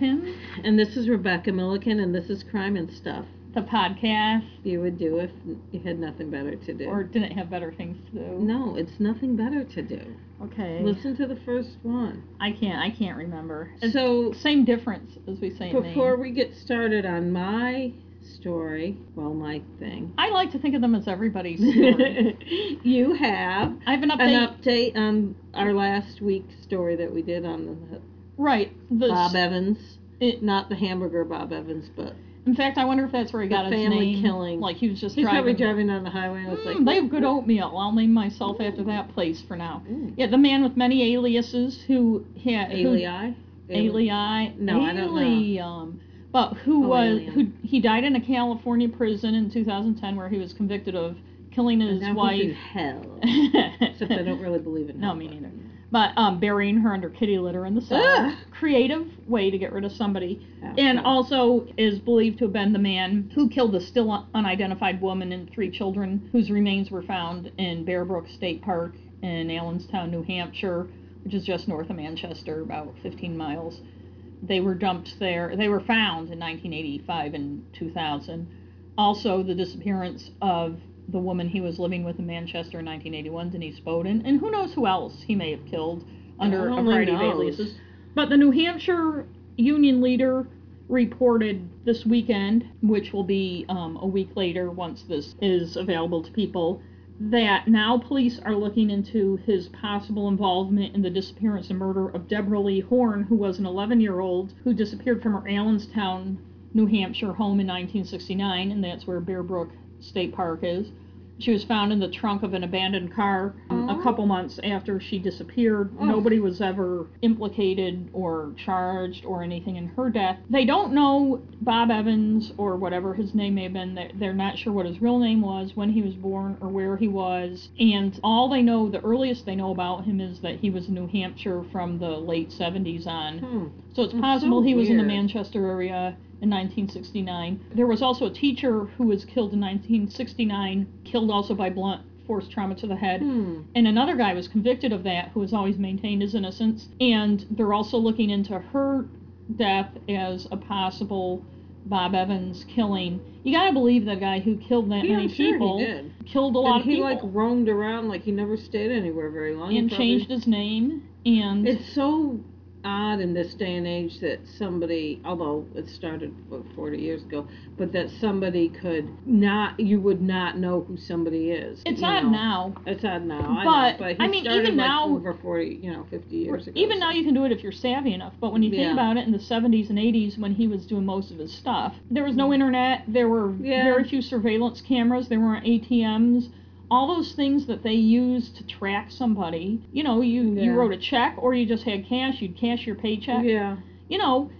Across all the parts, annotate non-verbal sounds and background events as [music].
Maureen Milliken, And this is Rebecca Milliken, and this is Crime and Stuff. the podcast, You would do if you had nothing better to do. or didn't have better things to do. no, it's nothing better to do. Okay. Listen to the first one. I can't. I can't remember. It's So same difference as we say. in before Maine. we get started on my story, well, my thing, I like to think of them as everybody's story. [laughs] you have I have an update. an update. update on our last week's story that we did on the right. The Bob Evans. It- Not the hamburger Bob Evans, but in fact, I wonder if that's where he got his family name. killing. Like he was just he's probably driving. driving down the highway and was like, "Hmm, they have good oatmeal. I'll name myself after that place for now. Mm. Yeah, the man with many aliases who had Alii? Alii. No, I don't know. But who Oh, was Alien. who? He died in a California prison in 2010, where he was convicted of killing his now he's in wife. hell. [laughs] Except I don't really believe in no, hell, me but- neither. But um, burying her under kitty litter in the cellar. Ugh. Creative way to get rid of somebody. Yeah, And also is believed to have been the man who killed the still unidentified woman and three children whose remains were found in Bear Brook State Park in Allenstown, New Hampshire, which is just north of Manchester, about 15 miles. They were dumped there. They were found in 1985 and 2000. Also, the disappearance of the woman he was living with in Manchester in 1981, Denise Beaudin, and who knows who else he may have killed under a variety of aliases. But the New Hampshire union leader reported this weekend, which will be um, a week later once this is available to people, that now police are looking into his possible involvement in the disappearance and murder of Deborah Lee Horn, who was an 11 year old who disappeared from her Allenstown, New Hampshire home in 1969, and that's where Bear Brook State Park is. She was found in the trunk of an abandoned car a couple months after she disappeared. Oh. Nobody was ever implicated or charged or anything in her death. They don't know Bob Evans or whatever his name may have been. They're, they're not sure what his real name was, when he was born, or where he was. And all they know, the earliest they know about him is that he was in New Hampshire from the late 70s on. Hmm. So it's That's possible so he was in the. Manchester area in 1969. There was also a teacher who was killed in 1969, killed also by blunt force trauma to the head. Hmm. And another guy was convicted of that who has always maintained his innocence. And they're also looking into her death as a possible Bob Evans killing. You gotta believe the guy who killed that Yeah, many sure people he did. killed a lot and of he people He like roamed around like he never stayed anywhere very long. And probably- changed his name. And It's so odd in this day and age that somebody, although it started what, 40 years ago, but that somebody could not, you would not know who somebody is. it's odd know. now. It's odd now, I But, know. But he I mean, even like now- over 40, you know, 50 years ago. Even so- now, you can do it if you're savvy enough. But when you think Yeah. about it, in the 70s and 80s, when he was doing most of his stuff, there was no internet. There were Yeah. very few surveillance cameras. There weren't ATMs. All those things that they use to track somebody. You know, you you wrote a check or you just had cash. You'd cash your paycheck. Yeah. You know,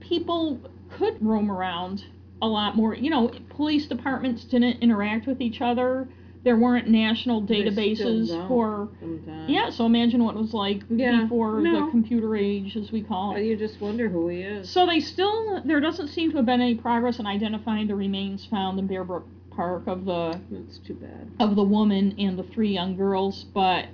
people could roam around a lot more. You know, police departments didn't interact with each other. There weren't national databases for. Sometimes. Yeah, so imagine what it was like Yeah, before no. the computer age, as we call it. you just wonder who he is. So they still, there doesn't seem to have been any progress in identifying the remains found in Bear Brook Park of the That's too bad. of the woman and the three young girls, but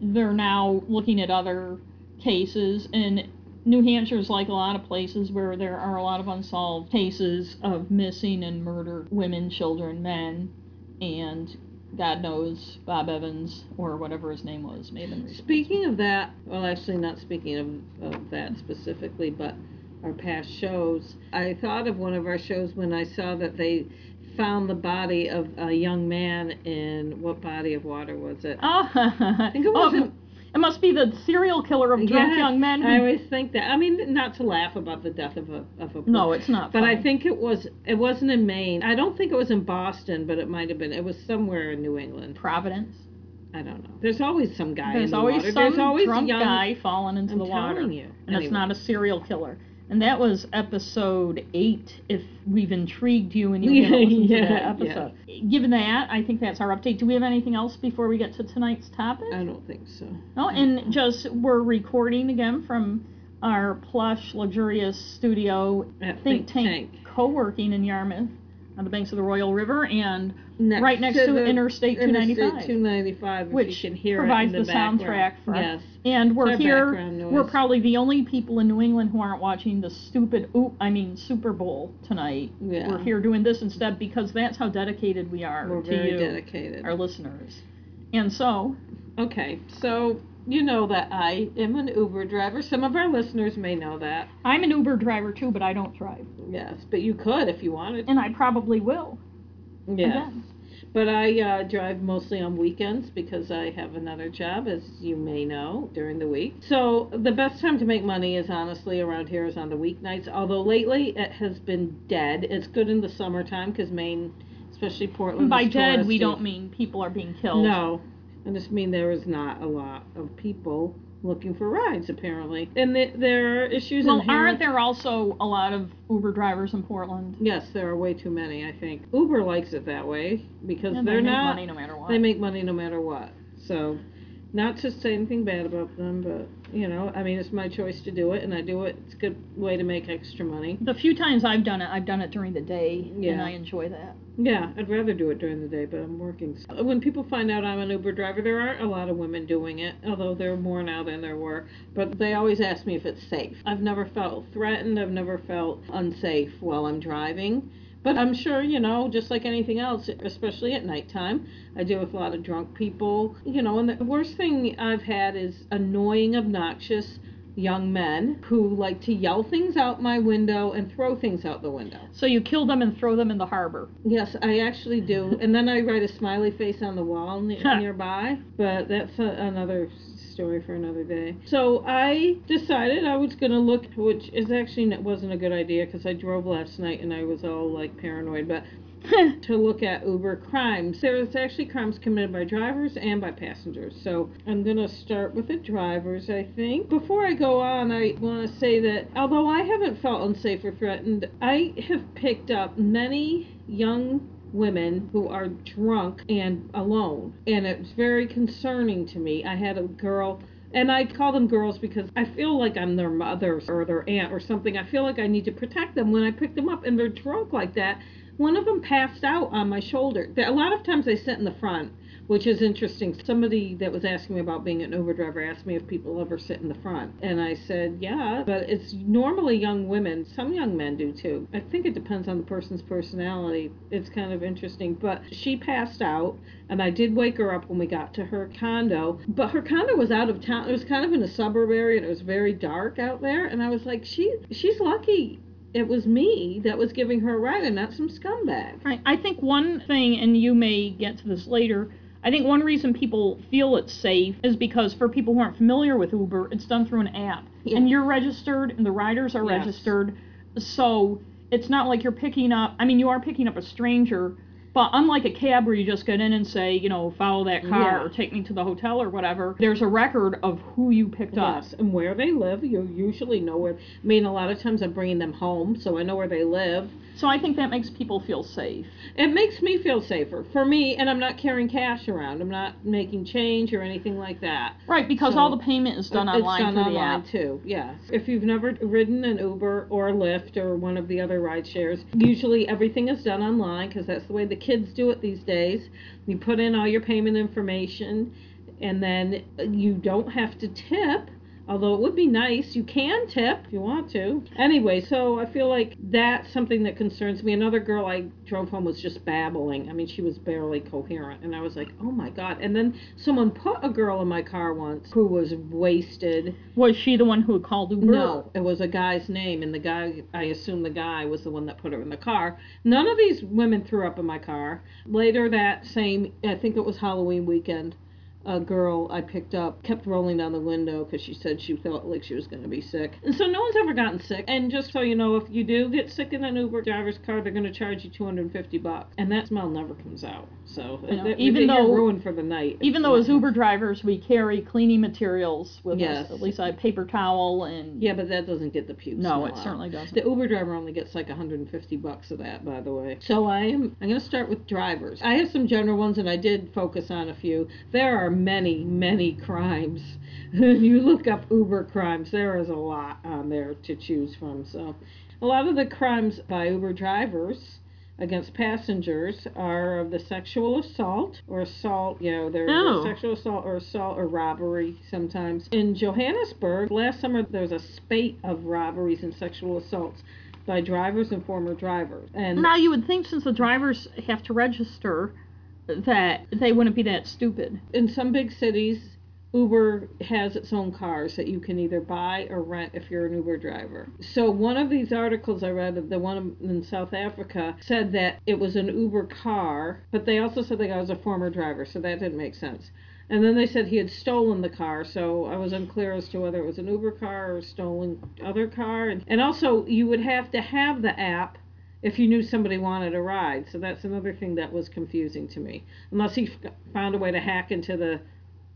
they're now looking at other cases and New Hampshire's like a lot of places where there are a lot of unsolved cases of missing and murdered women, children, men, and God knows Bob Evans or whatever his name was may have been responsible. Speaking of that, well, actually, not speaking of, of that specifically, but our past shows, I thought of one of our shows when I saw that they found the body of a young man in what body of water was it? Oh, [laughs] I think it oh, wasn't- it must be the serial killer of drunk Yes, young men. I always think that. I mean, not to laugh about the death of a of a no, it's not. But I think it was it wasn't in Maine. I don't think it was in Boston, but it might have been. It was somewhere in New England. Providence. I don't know. There's always some guy There's in the always water. some There's always drunk young guy falling into I'm the water, telling you. and it's not a serial killer. And that was episode eight. If we've intrigued you and you Yeah, [laughs] haven't listened to that episode, given that, I think that's our update. Do we have anything else before we get to tonight's topic? I don't think so. No, and just we're recording again from our plush, luxurious studio At think tank, co-working in Yarmouth on the banks of the Royal River and Next right next to, the Interstate 295. 295, which you can hear provides the, the, soundtrack for Yes. and we're here we're probably the only people in new england who aren't watching the stupid oop i mean super bowl tonight Yeah. we're here doing this instead because that's how dedicated we are We're to you dedicated. our listeners and so Okay, so you know that I am an Uber driver. Some of our listeners may know that. i'm an uber driver too but i don't drive Yes, but you could if you wanted. and i probably will Yes. Again. But I uh, drive mostly on weekends because I have another job, as you may know, during the week. So the best time to make money is honestly around here is on the weeknights. Although lately it has been dead. It's good in the summertime because Maine, especially Portland, by dead we don't mean people are being killed No, I just mean there is not a lot of people looking for rides apparently, and th- there are issues. well inherent- aren't there also a lot of uber drivers in portland Yes, there are way too many. I think Uber likes it that way because and they're they make not. money no matter what They make money no matter what. So, not to say anything bad about them, but you know, I mean, it's my choice to do it, and I do it. It's a good way to make extra money. the few times i've done it i've done it during the day and i enjoy that Yeah, I'd rather do it during the day, but I'm working. When people find out I'm an Uber driver, there are a lot of women doing it, although there are more now than there were. But they always ask me if it's safe. I've never felt threatened. I've never felt unsafe while I'm driving. But I'm sure, you know, just like anything else, especially at nighttime, I deal with a lot of drunk people, you know, and the worst thing I've had is annoying, obnoxious young men who like to yell things out my window and throw things out the window. So you kill them and throw them in the harbor. Yes, I actually do. And then I write a smiley face on the wall ne- [laughs] nearby. But that's a, another story for another day. So I decided I was going to look, which is actually wasn't a good idea because I drove last night and I was all like paranoid. But [laughs] to look at Uber crimes. There's actually crimes committed by drivers and by passengers. So I'm going to start with the drivers, I think. Before I go on, I want to say that although I haven't felt unsafe or threatened, I have picked up many young women who are drunk and alone. And it's very concerning to me. I had a girl and I call them girls because I feel like I'm their mother or their aunt or something. I feel like I need to protect them when I pick them up and they're drunk like that. One of them passed out on my shoulder. A lot of times they sit in the front, which is interesting. Somebody that was asking me about being an Uber driver asked me if people ever sit in the front. And I said, yeah, but it's normally young women. Some young men do too. I think it depends on the person's personality. It's kind of interesting. But she passed out, and I did wake her up when we got to her condo. But her condo was out of town. It was kind of in a suburb area, and it was very dark out there. And I was like, she, she's lucky it was me that was giving her a ride and not some scumbag. Right. I think one thing, and you may get to this later, I think one reason people feel it's safe is because for people who aren't familiar with Uber, it's done through an app. Yeah. And you're registered and the riders are Yes. registered. So it's not like you're picking up, I mean, you are picking up a stranger, but unlike a cab where you just get in and say, you know, follow that car Yeah. or take me to the hotel or whatever, there's a record of who you picked up. Yes, and where they live, you usually know where. I mean, a lot of times I'm bringing them home, so I know where they live. So I think that makes people feel safe. It makes me feel safer for me, and I'm not carrying cash around. I'm not making change or anything like that. Right, because So, all the payment is done online. it's done through online the app. too. Yes. If you've never ridden an Uber or Lyft or one of the other ride shares, usually everything is done online because that's the way the kids do it these days. You put in all your payment information, and then you don't have to tip. Although it would be nice, you can tip if you want to. Anyway, so I feel like that's something that concerns me. Another girl I drove home was just babbling. I mean, she was barely coherent. And I was like, oh my God. And then someone put a girl in my car once who was wasted. Was she the one who called Uber? No, it was a guy's name. And the guy, I assume the guy was the one that put her in the car. None of these women threw up in my car. Later that same, I think it was Halloween weekend a girl I picked up kept rolling down the window because she said she felt like she was going to be sick. And so no one's ever gotten sick. And just so you know, if you do get sick in an Uber driver's car, they're going to charge you 250 bucks. And that smell never comes out. So I know. they- Even they- you're though- ruined for the night. Even though as Uber drivers we carry cleaning materials with Yes. us, at least I have paper towel and Yeah, but that doesn't get the puke no, it out. certainly doesn't. The Uber driver only gets like 150 bucks of that, by the way. So I am. I'm going to start with drivers. I have some general ones, and I did focus on a few. There are many, many crimes. [laughs] you look up Uber crimes, there is a lot on there to choose from. So, a lot of the crimes by Uber drivers. against passengers are of the sexual assault or assault, you know, they're Oh. sexual assault or assault or robbery sometimes. In Johannesburg, last summer there was a spate of robberies and sexual assaults by drivers and former drivers. And Now you would think since the drivers have to register that they wouldn't be that stupid. in some big cities, Uber has its own cars that you can either buy or rent if you're an Uber driver. So one of these articles I read, the one in South Africa, said that it was an Uber car, but they also said the guy was a former driver, so that didn't make sense. And then they said he had stolen the car, so I was unclear as to whether it was an Uber car or a stolen other car. And, and also, you would have to have the app if you knew somebody wanted a ride. So that's another thing that was confusing to me. Unless he f- found a way to hack into the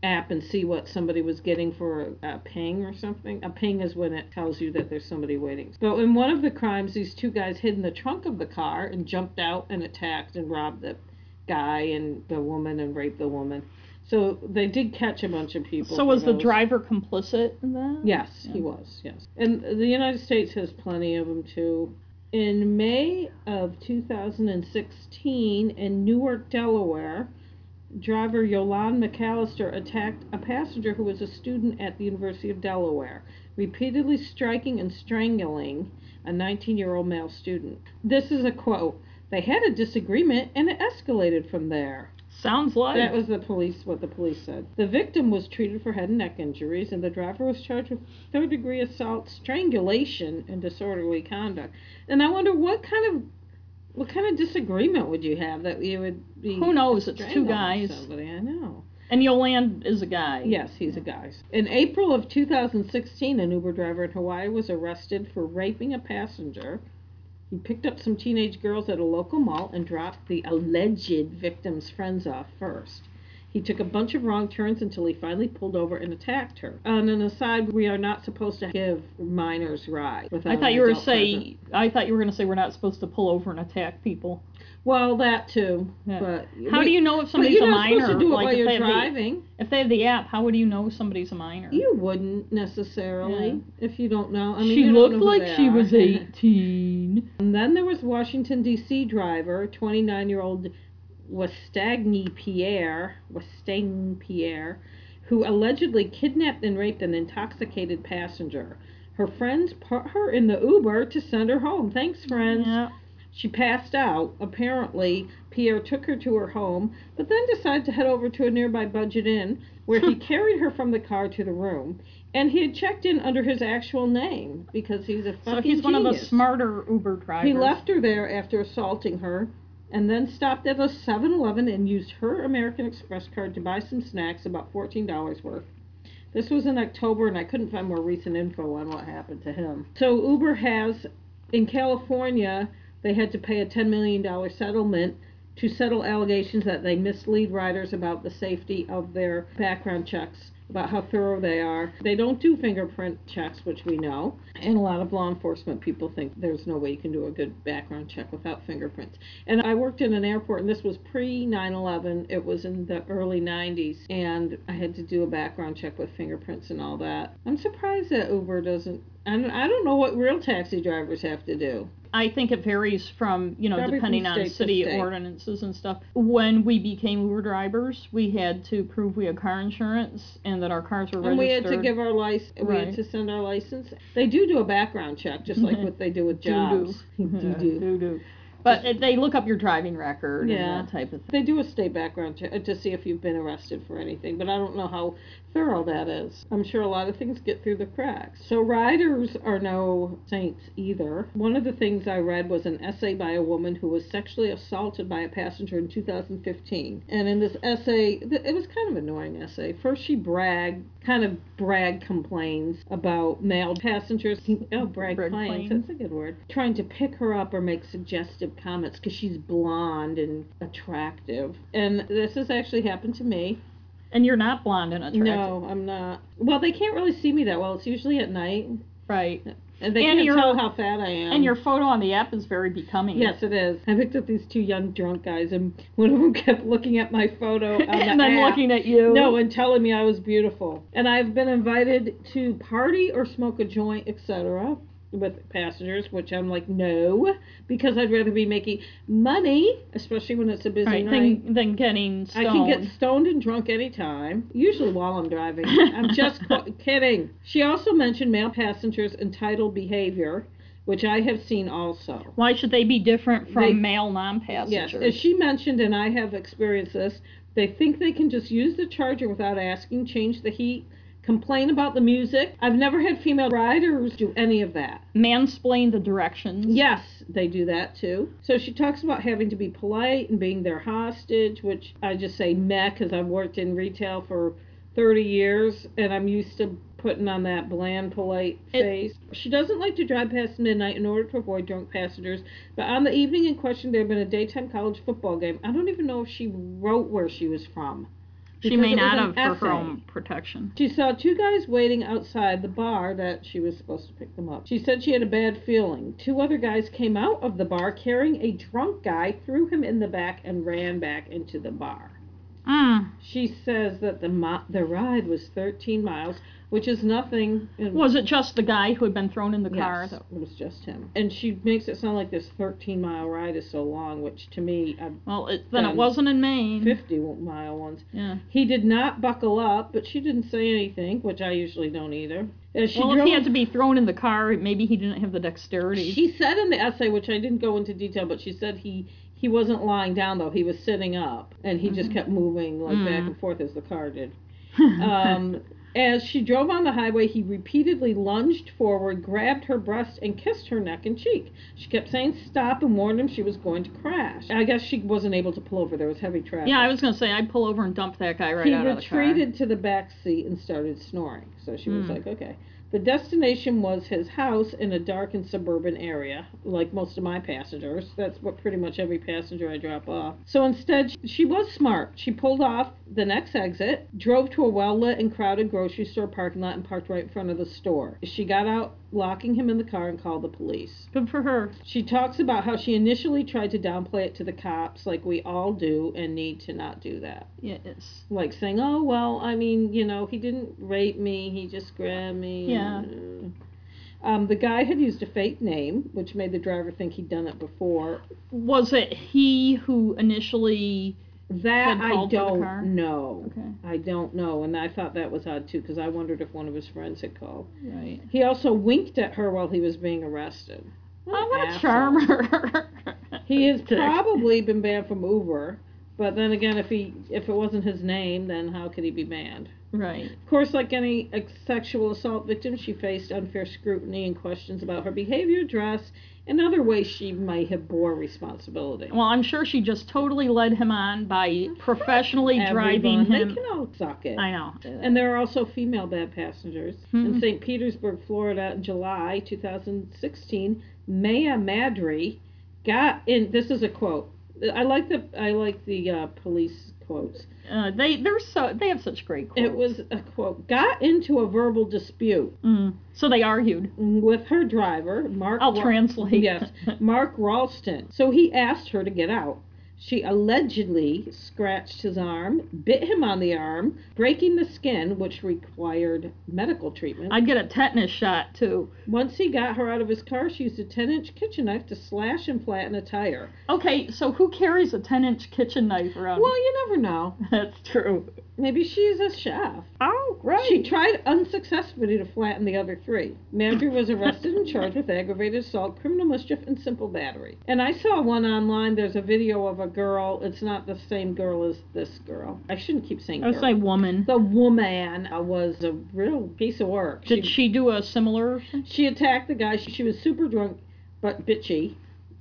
app and see what somebody was getting for a, a ping or something. A ping is when it tells you that there's somebody waiting. But in one of the crimes, these two guys hid in the trunk of the car and jumped out and attacked and robbed the guy and the woman and raped the woman. So they did catch a bunch of people. So was the driver complicit in that? Yes, he was. Yes, and the United States has plenty of them too. In May of 2016, in Newark, Delaware, driver Yolande McAllister attacked a passenger who was a student at the University of Delaware, repeatedly striking and strangling a 19-year-old male student. This is a quote. They had a disagreement and it escalated from there. Sounds like. That was the police, what the police said. The victim was treated for head and neck injuries, and the driver was charged with third degree assault, strangulation, and disorderly conduct. And I wonder what kind of what kind of disagreement would you have that you would be? Who knows? It's two guys. Somebody I know. and Yolande is a guy. Yes, he's a guy. In April of 2016, an Uber driver in Hawaii was arrested for raping a passenger. He picked up some teenage girls at a local mall and dropped the alleged victim's friends off first. He took a bunch of wrong turns until he finally pulled over and attacked her. On an aside, we are not supposed to give minors rides. I thought you were say present. I thought you were going to say we're not supposed to pull over and attack people. Well, that too. Yeah. But How do you know if somebody's you're a not minor? supposed to do it like while if you're they have the- driving. if they have the app, how would you know somebody's a minor? You wouldn't necessarily if you don't know. I mean, she looked like she are. was [laughs] 18. And then there was Washington D.C. driver, 29-year-old Westagny Pierre, Westang Pierre, who allegedly kidnapped and raped an intoxicated passenger. Her friends put her in the Uber to send her home. Thanks, friends. Yeah. She passed out. Apparently, Pierre took her to her home, but then decided to head over to a nearby budget inn where he [laughs] carried her from the car to the room. And he had checked in under his actual name because he's a fucking So he's one of the smarter Uber drivers. He left her there after assaulting her and then stopped at a 7 Eleven and used her American Express card to buy some snacks, about $14 worth. This was in October, and I couldn't find more recent info on what happened to him. So, Uber has, in California, they had to pay a $10 million settlement to settle allegations that they mislead riders about the safety of their background checks, about how thorough they are. They don't do fingerprint checks, which we know, and a lot of law enforcement people think there's no way you can do a good background check without fingerprints. And I worked in an airport, and this was pre 9 11. It was in the early 90s, and I had to do a background check with fingerprints and all that. I'm surprised that Uber doesn't. I don't, I don't know what real taxi drivers have to do. I think it varies from, you know, Probably depending on city ordinances and stuff. When we became Uber drivers, we had to prove we had car insurance and that our cars were And we had to give our license. We had to send our license. They do do a background check, just like what they do with [laughs] jobs. [laughs] Doo-doo. doo-doo. But they look up your driving record Yeah. and that type of thing. They do a state background check uh, to see if you've been arrested for anything, but I don't know how thorough that is. I'm sure a lot of things get through the cracks. So riders are no saints either. One of the things I read was an essay by a woman who was sexually assaulted by a passenger in 2015. And in this essay, it was kind of an annoying essay. First she bragged, kind of brag complains about male passengers. Oh, brag, claims. That's a good word. Trying to pick her up or make suggestive comments because she's blonde and attractive. And this has actually happened to me. And you're not blonde and attractive. No, I'm not. Well, they can't really see me that well. It's usually at night, Right. and they And can't tell how fat I am. And your photo on the app is very becoming. Yes, it is. I picked up these two young drunk guys, and one of them [laughs] kept looking at my photo on [laughs] the and then app. looking at you. No, and telling me I was beautiful. And I've been invited to party or smoke a joint, etc. with passengers, which I'm like, no, because I'd rather be making money, especially when it's a busy Right, night. than, than getting stoned. I can get stoned and drunk anytime, usually while I'm driving. [laughs] I'm just qu- kidding. She also mentioned male passengers' entitled behavior, which I have seen also. Why should they be different from They- male non-passengers? Yes, as she mentioned, and I have experienced this, they think they can just use the charger without asking, change the heat, complain about the music. I've never had female riders do any of that. Mansplain the directions. Yes, they do that too. So she talks about having to be polite and being their hostage, which I just say meh because I've worked in retail for 30 years and I'm used to putting on that bland, polite It- face. She doesn't like to drive past midnight in order to avoid drunk passengers, but on the evening in question, there had been a daytime college football game. I don't even know if she wrote where she was from. She may not have for her own protection. She saw two guys waiting outside the bar that she was supposed to pick them up. She said she had a bad feeling. Two other guys came out of the bar carrying a drunk guy, threw him in the back, and ran back into the bar. Mm. She says that the mo- the ride was 13 miles, which is nothing. In- Was it just the guy who had been thrown in the car? Yes, it was just him. And she makes it sound like this 13 mile ride is so long, which to me, a Well, it, then it wasn't in Maine. 50 mile ones. Yeah. He did not buckle up, but she didn't say anything, which I usually don't either. Well, if he had to be thrown in the car, maybe he didn't have the dexterity. She said in the essay, which I didn't go into detail, but she said he he wasn't lying down though; he was sitting up, and he just kept moving like back Mm. and forth as the car did. [laughs] Um, as she drove on the highway, he repeatedly lunged forward, grabbed her breast, and kissed her neck and cheek. She kept saying stop and warned him she was going to crash. I guess she wasn't able to pull over; there was heavy traffic. yeah, I was gonna say I'd pull over and dump that guy right he out of the car. He retreated to the back seat and started snoring. So she was Hmm. like, okay. The destination was his house in a dark and suburban area, like most of my passengers. That's what pretty much every passenger I drop off. So instead, she was smart. She pulled off the next exit, drove to a well lit and crowded grocery store parking lot, and parked right in front of the store. She got out, locking him in the car, and called the police. Good for her. She talks about how she initially tried to downplay it to the cops, like we all do, and need to not do that Yes. like saying, "Oh well, I mean, you know, he didn't rape me; he just grabbed me." Yeah. uh, Um, the guy had used a fake name, which made the driver think he'd done it before. Was it he who initially? That I called for the don't know. Okay. I don't know, and I thought that was odd too, because I wondered if one of his friends had called. Right. He also winked at her while he was being arrested. I an want to asshole. charm her. [laughs] He has probably been banned from Uber, but then again, if he if it wasn't his name, then how could he be banned? Right. Of course, like any sexual assault victim, she faced unfair scrutiny and questions about her behavior, dress, and other ways she might have bore responsibility. Well, I'm sure she just totally led him on by [laughs] professionally driving Everyone, him. They can all suck it. I know. And there are also female bad passengers. Hmm. In St. Petersburg, Florida, in July 2016, Maya Madry got in. This is a quote. I like the I like the uh, police quotes. Uh, they they're so they have such great quotes. It was a quote. Got into a verbal dispute Mm. So they argued. with her driver, Mark. I'll Ra- translate. Yes, Mark Ralston. So he asked her to get out. She allegedly scratched his arm, bit him on the arm, breaking the skin, which required medical treatment. I'd get a tetanus shot too. Once he got her out of his car, she used a 10 inch kitchen knife to slash and flatten a tire. Okay, so who carries a 10 inch kitchen knife around? Well, you never know. [laughs] That's true. Maybe she's a chef. Oh, great. She tried unsuccessfully to flatten the other three. Madry was arrested and charged with aggravated assault, criminal mischief, and simple battery. And I saw one online. There's a video of a girl. It's not the same girl as this girl. I shouldn't keep saying girl. I would girl. say woman. the woman uh, was a real piece of work. Did she do a similar? She attacked the guy. She, she was super drunk, but bitchy.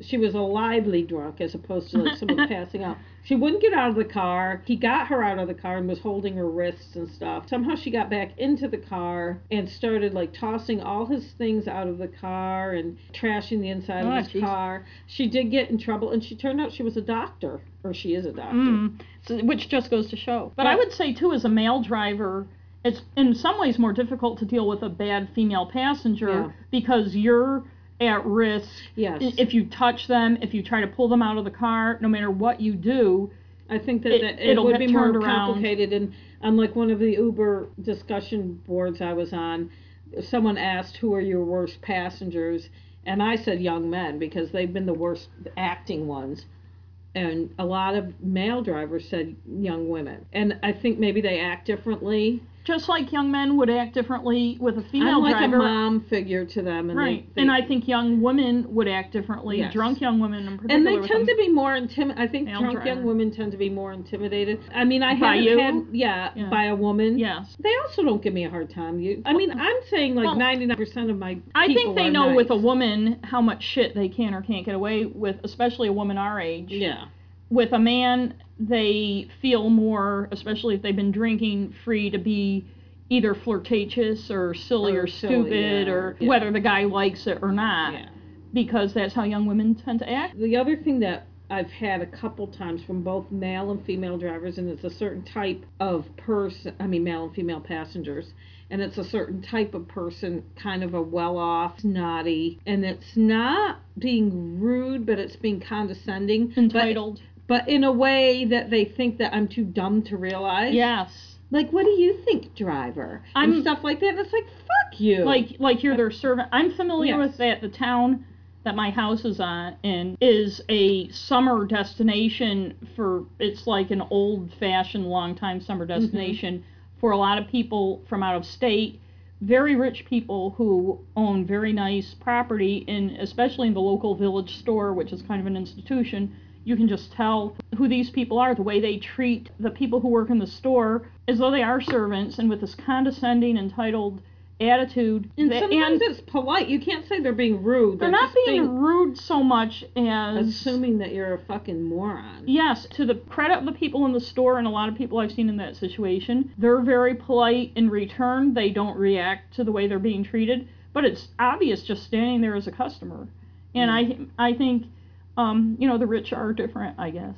She was a lively drunk as opposed to like someone [laughs] passing out. She wouldn't get out of the car. He got her out of the car and was holding her wrists and stuff. Somehow she got back into the car and started like tossing all his things out of the car and trashing the inside Oh, of his jeez. car. She did get in trouble and she turned out she was a doctor. Or she is a doctor. Mm, so, which just goes to show. But I would say too, as a male driver, it's in some ways more difficult to deal with a bad female passenger Yeah. because you're at risk. Yes. If you touch them, if you try to pull them out of the car, no matter what you do, I think that, It- that it, it'll would be more around. complicated. And on like one of the Uber discussion boards I was on, someone asked who are your worst passengers, and I said young men because they've been the worst acting ones. And a lot of male drivers said young women. And I think maybe they act differently. Just like young men would act differently with a female I'm like driver. a mom figure to them. And right. They, and I think young women would act differently, Yes. drunk young women in particular. and they tend to be more intimidated. I think drunk driver. young women tend to be more intimidated. I mean, I By haven't you? had yeah, Yeah. by a woman. Yes. They also don't give me a hard time. You, I mean, I'm saying like Well, 99% of my. I think they know with a woman how much shit they can or can't get away with, especially a woman our age. Yeah. With a man, they feel more, especially if they've been drinking, free to be either flirtatious or silly Or or, silly, stupid yeah, or yeah. whether the guy likes it or not. Yeah. Because that's how young women tend to act. The other thing that I've had a couple times from both male and female drivers, and it's a certain type of person, I mean, male and female passengers, and it's a certain type of person, kind of a well off, snotty, and it's not being rude, but it's being condescending. Entitled. But, in a way that they think that I'm too dumb to realize. yes. Like, what do you think, driver? I'm- and stuff like that. And it's like, fuck you. Like like you're their servant. I'm familiar Yes. with that. The town that my house is on in is a summer destination for it's like an old fashioned long time summer Mm-hmm. destination for a lot of people from out of state very rich people who own very nice property in especially in the local village store which is kind of an institution you can just tell who these people are the way they treat the people who work in the store as though they are servants and with this condescending entitled attitude and that- sometimes it's polite. You can't say they're being rude. they're not just being rude so much as assuming that you're a fucking moron. Yes, to the credit of the people in the store and a lot of people I've seen in that situation, they're very polite in return. They don't react to the way they're being treated, but it's obvious just standing there as a customer. And Mm. I I think um, you know, the rich are different, I guess.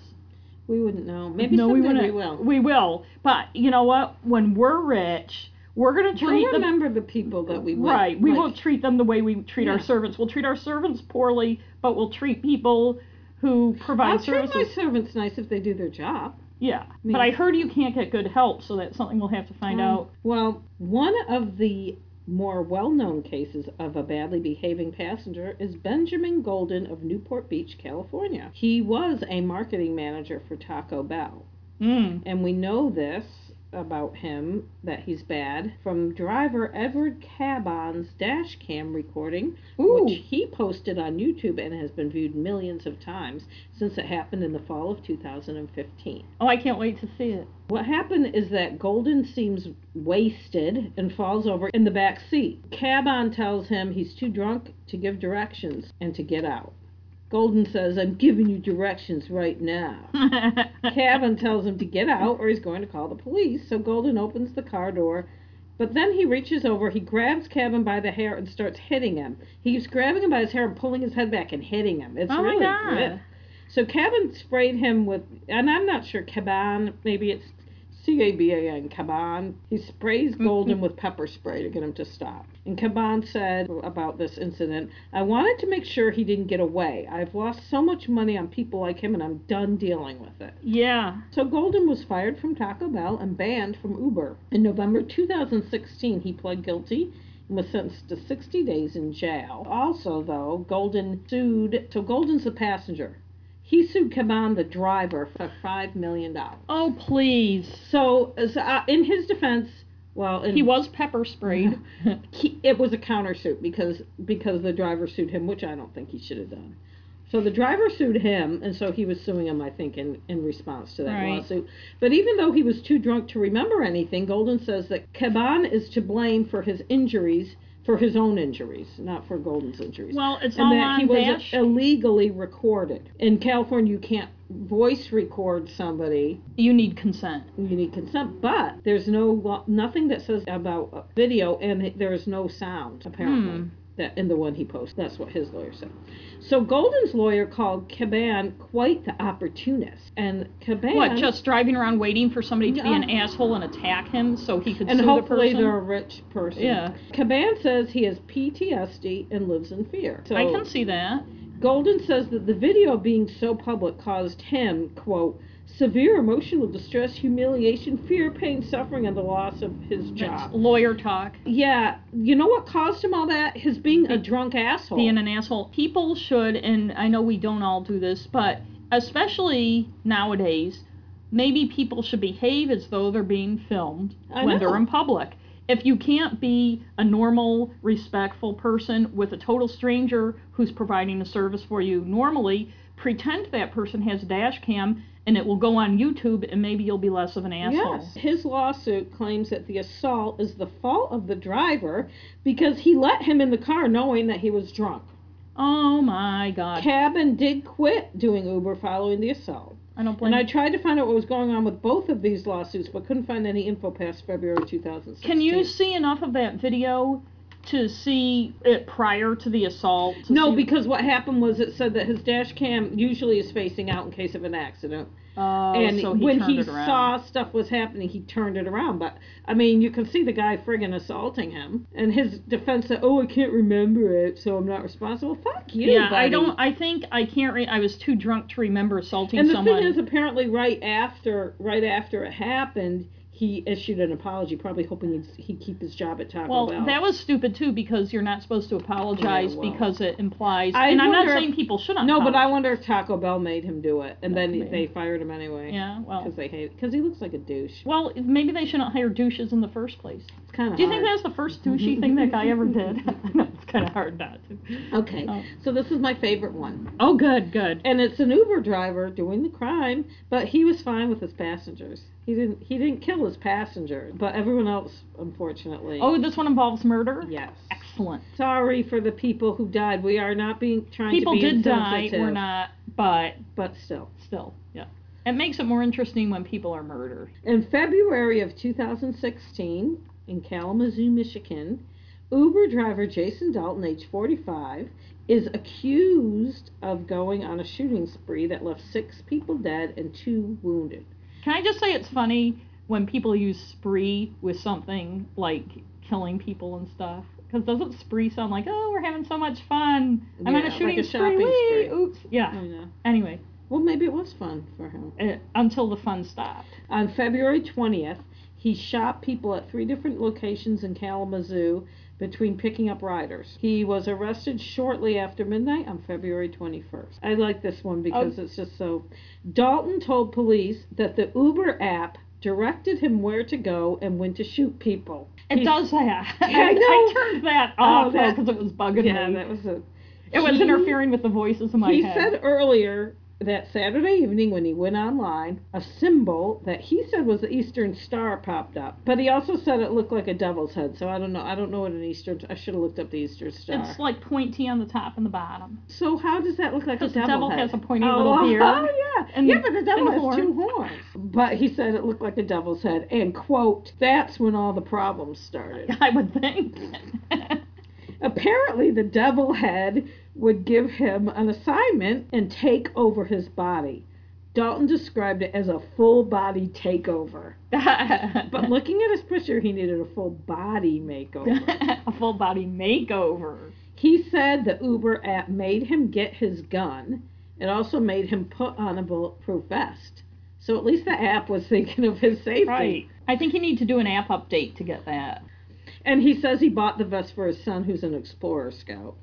We wouldn't know. Maybe no, we wouldn't. we will. We will. But you know what? When we're rich, we're gonna treat We'll them remember the people that we went, Right. We like, won't treat them the way we treat our servants. We'll treat our servants poorly, but we'll treat people who provide I'll treat my servants nice if they do their job. Yeah. mean- But I heard you can't get good help, so that's something we'll have to find Um, out. Well, one of the more well-known cases of a badly behaving passenger is Benjamin Golden of Newport Beach, California. He was a marketing manager for Taco Bell. Mm. And we know this about him that he's bad from driver Edward Caban's dash cam recording, Ooh. which he posted on YouTube and has been viewed millions of times since it happened in the fall of 2015. Oh, I can't wait to see it. What happened is that Golden seems wasted and falls over in the back seat. Cabon tells him he's too drunk to give directions and to get out. Golden says, I'm giving you directions right now. [laughs] Caban tells him to get out or he's going to call the police. So Golden opens the car door, but then he reaches over, he grabs Caban by the hair and starts hitting him. He keeps grabbing him by his hair and pulling his head back and hitting him. It's Oh my really God. good. So Caban sprayed him with, and I'm not sure Caban, maybe it's C A B A N, Caban. He sprays mm-hmm. Golden with pepper spray to get him to stop. And Caban said about this incident, I wanted to make sure he didn't get away. I've lost so much money on people like him and I'm done dealing with it. yeah. So Golden was fired from Taco Bell and banned from Uber. In November 2016, he pled guilty and was sentenced to 60 days in jail. Also, though, Golden sued, so Golden's the passenger. He sued Caban, the driver, for $5 million. Oh, please. So, uh, in his defense, well, in, He was pepper sprayed. [laughs] he, it was a countersuit because because the driver sued him, which I don't think he should have done. So the driver sued him, and so he was suing him, I think, in, in response to that Right. lawsuit. But even though he was too drunk to remember anything, Golden says that Caban is to blame for his injuries, for his own injuries, not for Golden's injuries. well, it's and all that on he was dash. illegally recorded. In California, you can't voice record somebody you need consent. you need consent but there's no nothing that says about video and there is no sound apparently Hmm. That in the one he posted that's what his lawyer said so golden's lawyer called caban quite the opportunist and caban What, just driving around waiting for somebody to be an asshole and attack him so he could and sue hopefully the person? And hopefully they're a rich person Yeah. caban says he has ptsd and lives in fear so I can see that. Golden says that the video being so public caused him, quote, severe emotional distress, humiliation, fear, pain, suffering, and the loss of his That's job. lawyer talk. Yeah, you know what caused him all that? His being a drunk asshole. being an asshole. People should, and I know we don't all do this, but especially nowadays, maybe people should behave as though they're being filmed I when know. they're in public. If you can't be a normal, respectful person with a total stranger who's providing a service for you normally, pretend that person has a dash cam and it will go on YouTube and maybe you'll be less of an asshole. Yes. His lawsuit claims that the assault is the fault of the driver because he let him in the car knowing that he was drunk. Oh my god. Caban did quit doing Uber following the assault. I don't blame And I tried to find out what was going on with both of these lawsuits, but couldn't find any info past February 2016. Can you see enough of that video to see it prior to the assault? to No, because what happened was it said that his dash cam usually is facing out in case of an accident. Oh, and so he when he saw stuff was happening, he turned it around. But I mean, you can see the guy friggin' assaulting him, and his defense said, "Oh, I can't remember it, so I'm not responsible." Fuck you, yeah, I don't. I think I can't. Re- I was too drunk to remember assaulting And the someone. thing is, apparently, right after, right after it happened, he issued an apology, probably hoping he'd, he'd keep his job at Taco well, Bell. Well, that was stupid too because you're not supposed to apologize Yeah, well. because it implies. I and I'm not if- saying people shouldn't. no, but I wonder if Taco Bell made him do it, and then Maybe. they fired him anyway. Yeah, well, because they hate because he looks like a douche. well, maybe they shouldn't hire douches in the first place. It's kind of. Do you think that's the first douchey thing that guy ever did? [laughs] [laughs] Know it's kind of hard not to. Okay, Oh. so this is my favorite one. Oh, good, good. And it's an Uber driver doing the crime, but he was fine with his passengers. He didn't he didn't kill his passenger, but everyone else unfortunately. Oh, this one involves murder. yes. Excellent. Sorry for the people who died. We are not being trying People to be People did die. We're not, but but still. still, yeah. It makes it more interesting when people are murdered. In February of 2016, in Kalamazoo, Michigan, Uber driver Jason Dalton, age 45, is accused of going on a shooting spree that left six people dead and two wounded. Can I just say it's funny when people use spree with something like killing people and stuff? Because doesn't spree sound like, oh, we're having so much fun? I'm on Yeah, a shooting like a spree. spree. Oops. Yeah. I know. Anyway, Well, maybe it was fun for him. uh, until the fun stopped. On February 20th, he shot people at three different locations in Kalamazoo between picking up riders. He was arrested shortly after midnight on February 21st. I like this one because oh. it's just so. Dalton told police that the Uber app directed him where to go and when to shoot people. It He's- does that. [laughs] I I, turned that Oh, off because it was bugging Yeah, me. that was a. it was interfering with the voices in my he head. said earlier that Saturday evening when he went online, a symbol that he said was the Eastern Star popped up. But he also said it looked like a devil's head. So I don't know. I don't know what an Eastern. I should have looked up the Eastern Star. it's like pointy on the top and the bottom. so how does that look like a devil's head? Because the devil devil head? has a pointy oh, little beard. [laughs] Oh yeah, and- yeah, but the devil has two horns. But he said it looked like a devil's head, and quote, "That's when all the problems started." [laughs] I would think. [laughs] Apparently, the devil head would give him an assignment and take over his body. Dalton described it as a full body takeover. [laughs] But looking at his picture, he needed a full body makeover. [laughs] a full body makeover. he said the Uber app made him get his gun. It also made him put on a bulletproof vest. So at least the app was [laughs] thinking of his safety. Right. I think you need to do an app update to get that. And he says he bought the vest for his son, who's an explorer scout.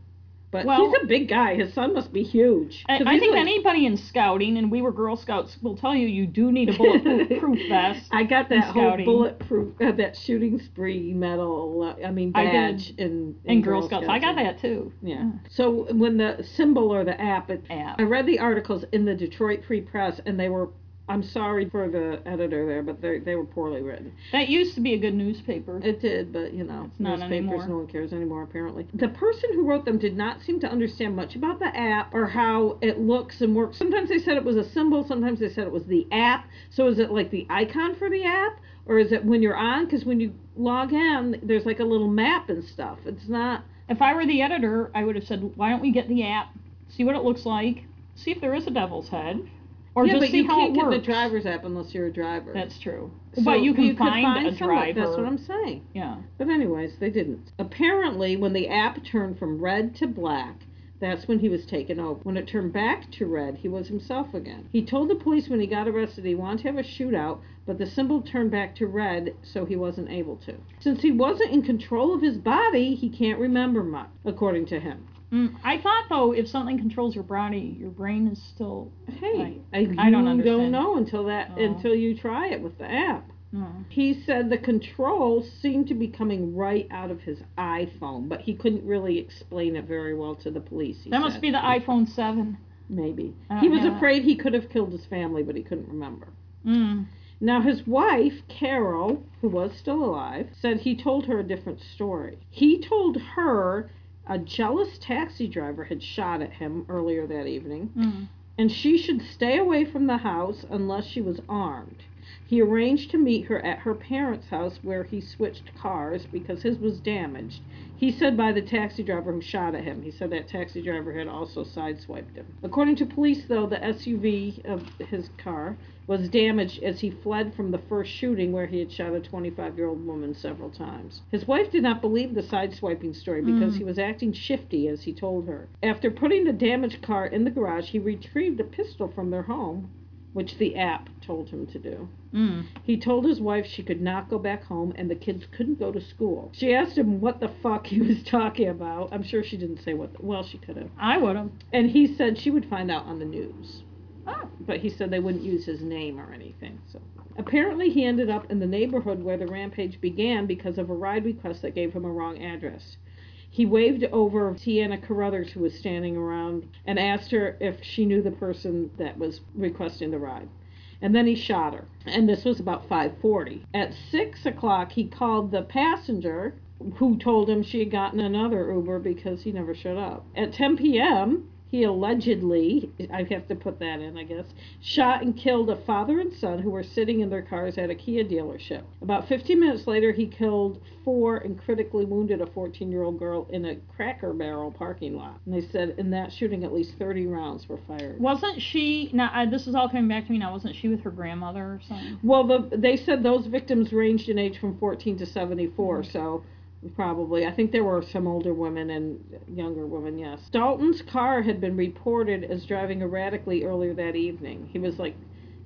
But Well- he's a big guy. His son must be huge. I, I think like- anybody in scouting, and we were Girl Scouts, will tell you you do need a bulletproof [laughs] vest. I got that whole bulletproof, uh, that shooting spree medal. Uh, I mean I did. badge in, in And Girl Scouts, I got that too. Yeah. So when the symbol or the app, it, App. I read the articles in the Detroit Free Press, and they were. I'm sorry for the editor there, but they they were poorly written. That used to be a good newspaper. It did, but you know, It's not newspapers, no one cares anymore. Apparently, the person who wrote them did not seem to understand much about the app or how it looks and works. Sometimes they said it was a symbol. Sometimes they said it was the app. So is it like the icon for the app, or is it when you're on? Because when you log in, there's like a little map and stuff. It's not. If I were the editor, I would have said, why don't we get the app, see what it looks like, see if there is a devil's head, or yeah, just but see you how can't it get works. the driver's app unless you're a driver. That's true. So but you can could find, a someone. driver. That's what I'm saying. Yeah. But anyways, they didn't. Apparently, when the app turned from red to black, That's when he was taken over. When it turned back to red, he was himself again. He told the police when he got arrested he wanted to have a shootout, but the symbol turned back to red, so he wasn't able to. Since he wasn't in control of his body, he can't remember much, according to him. Mm, I thought though, if something controls your body, your brain is still. Hey, I- I, I don't you understand. don't know until that Oh. until you try it with the app. Mm. He said the controls seemed to be coming right out of his iPhone, but he couldn't really explain it very well to the police. That must be the iPhone Seven. Maybe. He was afraid he could have killed his family, but he couldn't remember. Mm. Now, his wife, Carol, who was still alive, said he told her a different story. He told her a jealous taxi driver had shot at him earlier that evening, Mm. and she should stay away from the house unless she was armed. He arranged to meet her at her parents' house where he switched cars because his was damaged. He said by the taxi driver who shot at him. He said that taxi driver had also sideswiped him. According to police, though, the SUV of his car was damaged as he fled from the first shooting where he had shot a 25 year old woman several times. His wife did not believe the sideswiping story because Mm. he was acting shifty, as he told her. After putting the damaged car in the garage, he retrieved a pistol from their home, which the app told him to do. Mm. He told his wife she could not go back home and the kids couldn't go to school. She asked him what the fuck he was [laughs] talking about. I'm sure she didn't say what, the, well, she could have. I would have. And he said she would find out on the news. Oh. But he said they wouldn't use his name or anything. So apparently he ended up in the neighborhood where the rampage began because of a ride request that gave him a wrong address. He waved over Tiana Carruthers, who was standing around, and asked her if she knew the person that was requesting the ride. And then he shot her. And this was about 5:40. At six o'clock, he called the passenger, who told him she had gotten another Uber because he never showed up. At 10 p.m., he allegedly, I have to put that in, I guess, shot and killed a father and son who were sitting in their cars at a Kia dealership. About 15 minutes later, he killed four and critically wounded a 14 year old girl in a Cracker Barrel parking lot. And they said in that shooting, at least 30 rounds were fired. Wasn't she? Now I, this is all coming back to me now. Wasn't she with her grandmother or something? Well, the, they said those victims ranged in age from 14 to 74, mm-hmm. so probably. I think there were some older women and younger women, yes. Dalton's car had been reported as driving erratically earlier that evening. He was like,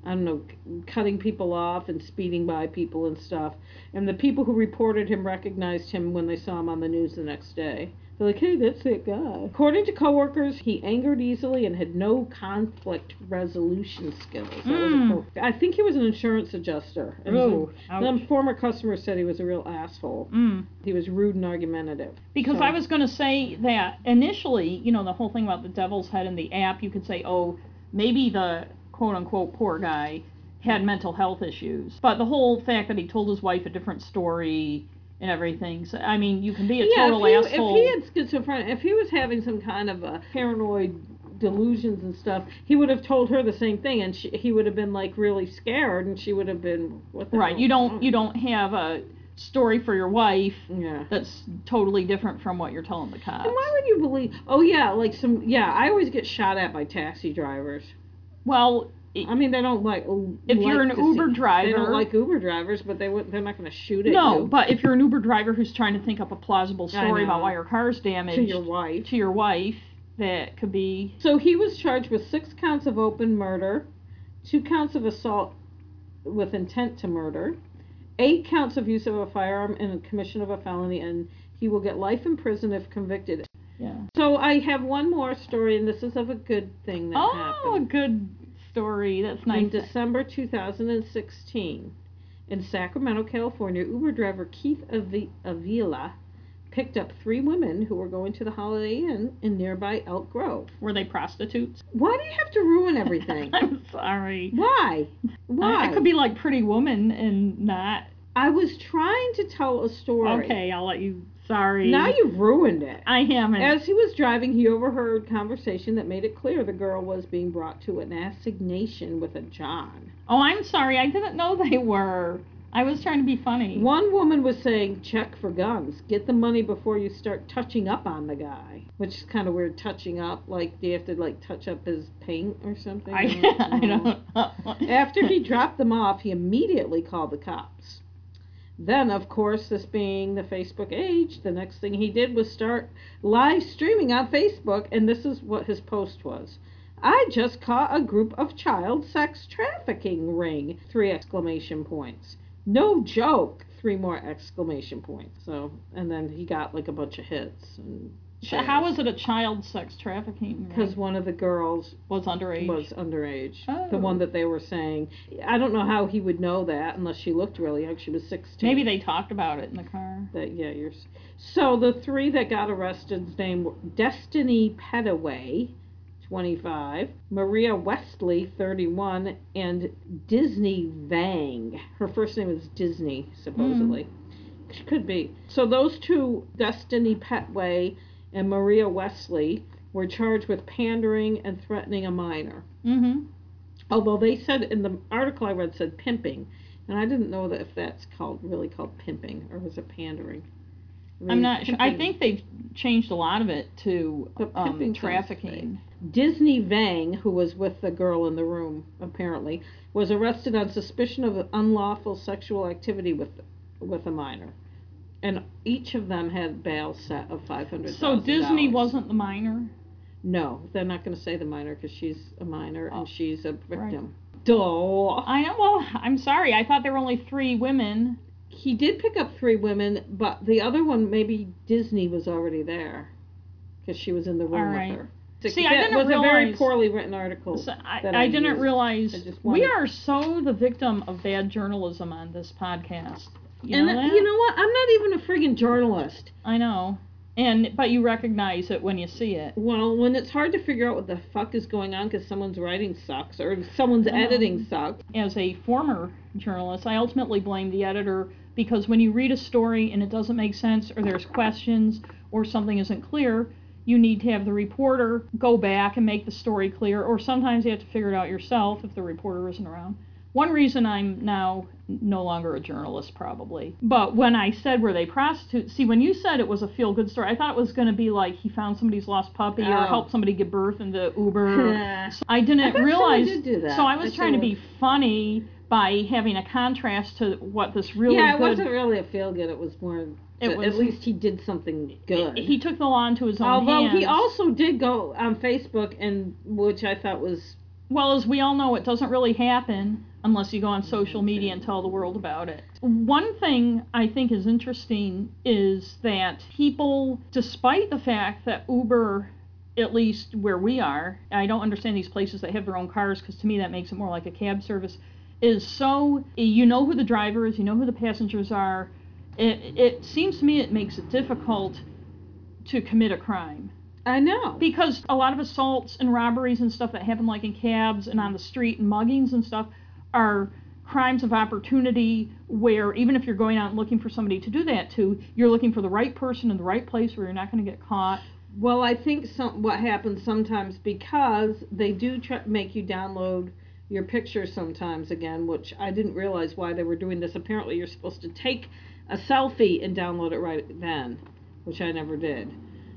I don't know, cutting people off and speeding by people and stuff. And the people who reported him recognized him when they saw him on the news the next day. They're like, hey, that's that guy. According to coworkers, he angered easily and had no conflict resolution skills. That was a Mm. I think he was an insurance adjuster. Oh, some- former customers said he was a real asshole. Mm. He was rude and argumentative. Because So- I was going to say that initially, you know, the whole thing about the devil's head in the app, you could say, oh, maybe the quote unquote poor guy had mental health issues. But the whole fact that he told his wife a different story and everything, so, I mean, you can be a yeah, total if he, asshole. if he had schizophrenia, if he was having some kind of a paranoid delusions and stuff, he would have told her the same thing, and she, he would have been like really scared, and she would have been what the right, hell? you don't mm. you don't have a story for your wife Yeah. that's totally different from what you're telling the cops. And why would you believe? Oh yeah, like some yeah. I always get shot at by taxi drivers. Well, I mean, they don't like. If like you're an Uber see- driver- they don't like Uber drivers, but they would. They're not going to shoot at no, you. but if you're an Uber driver who's trying to think up a plausible story about why your car's damaged to your wife. to your wife, that could be So he was charged with six counts of open murder, two counts of assault with intent to murder, eight counts of use of a firearm and commission of a felony, and he will get life in prison if convicted. yeah. So I have one more story, and this is of a good thing that Oh, a happened. good story. That's In nice. December 2016, in Sacramento, California, Uber driver Keith Avi- Avila picked up three women who were going to the Holiday Inn in nearby Elk Grove. Were they prostitutes? Why do you have to ruin everything? [laughs] I'm sorry. Why? Why? It could be like Pretty Woman and not. I was trying to tell a story. Okay, I'll let you. Sorry. Now you've ruined it. I haven't. As he was driving, he overheard conversation that made it clear the girl was being brought to an assignation with a John. oh, I'm sorry. I didn't know they were. I was trying to be funny. One woman was saying, check for guns. Get the money before you start touching up on the guy. Which is kind of weird, touching up. Like, do you have to, like, touch up his paint or something? I, I don't know. [laughs] After he dropped them off, he immediately called the cops. Then, of course, this being the Facebook age, the next thing he did was start live streaming on Facebook, and this is what his post was. I just caught a group of child sex trafficking ring! Three exclamation points. No joke! Three more exclamation points. So, and then he got like a bunch of hits. And So how was it a child sex trafficking? Because one of the girls was underage. was underage. Oh. The one oh. that they were saying. I don't know how he would know that unless she looked really young. She was 16. Maybe they talked about it in the car. That yeah, you're. So the three that got arrested's name were Destiny Petway, 25, Maria Wesley, 31, and Disney Vang. Her first name is Disney, supposedly. She could be. So those two, Destiny Petway and Maria Wesley, were charged with pandering and threatening a minor. Mm-hmm. Although they said in the article I read said pimping, and I didn't know that if that's called really called pimping or was it pandering. I I'm mean, not sure. I think they've changed a lot of it to pimping um, trafficking. Disney Vang, who was with the girl in the room apparently, was arrested on suspicion of unlawful sexual activity with with a minor, and each of them had bail set of five hundred. So Disney wasn't the minor. No, they're not going to say the minor because she's a minor Oh, and she's a victim. Duh. I know. Well, I'm sorry. I thought there were only three women. He did pick up three women, but the other one, maybe Disney was already there because she was in the room All right. with her. See, I didn't was a very poorly written article. So I, I, I didn't used. realize I we are so the victim of bad journalism on this podcast. You and know that? you know what? I'm not even a friggin' journalist. I know. And but you recognize it when you see it. Well, when it's hard to figure out what the fuck is going on because someone's writing sucks or someone's know. editing sucks. As a former journalist, I ultimately blame the editor because when you read a story and it doesn't make sense or there's questions or something isn't clear, you need to have the reporter go back and make the story clear or sometimes you have to figure it out yourself if the reporter isn't around. One reason I'm now no longer a journalist, probably. But when I said were they prostitutes, see, when you said it was a feel good story, I thought it was going to be like he found somebody's lost puppy or Oh. helped somebody give birth in the Uber. [laughs] So I didn't I realize. did do that. So I was I trying to be funny by having a contrast to what this really yeah, it good. wasn't really a feel good. It was more. It was- at least he did something good. He took the law into his own Although hands. he also did go on Facebook, and which I thought was Well, as we all know, it doesn't really happen unless you go on social media and tell the world about it. One thing I think is interesting is that people, despite the fact that Uber, at least where we are, I don't understand these places that have their own cars because to me that makes it more like a cab service, is so you know who the driver is, you know who the passengers are. It, it seems to me it makes it difficult to commit a crime I know. because a lot of assaults and robberies and stuff that happen like in cabs and on the street and muggings and stuff are crimes of opportunity where even if you're going out and looking for somebody to do that to you're looking for the right person in the right place where you're not going to get caught Well, I think some what happens sometimes because they do try make you download your pictures sometimes again, which I didn't realize why they were doing this. Apparently, you're supposed to take a selfie and download it right then, which I never did.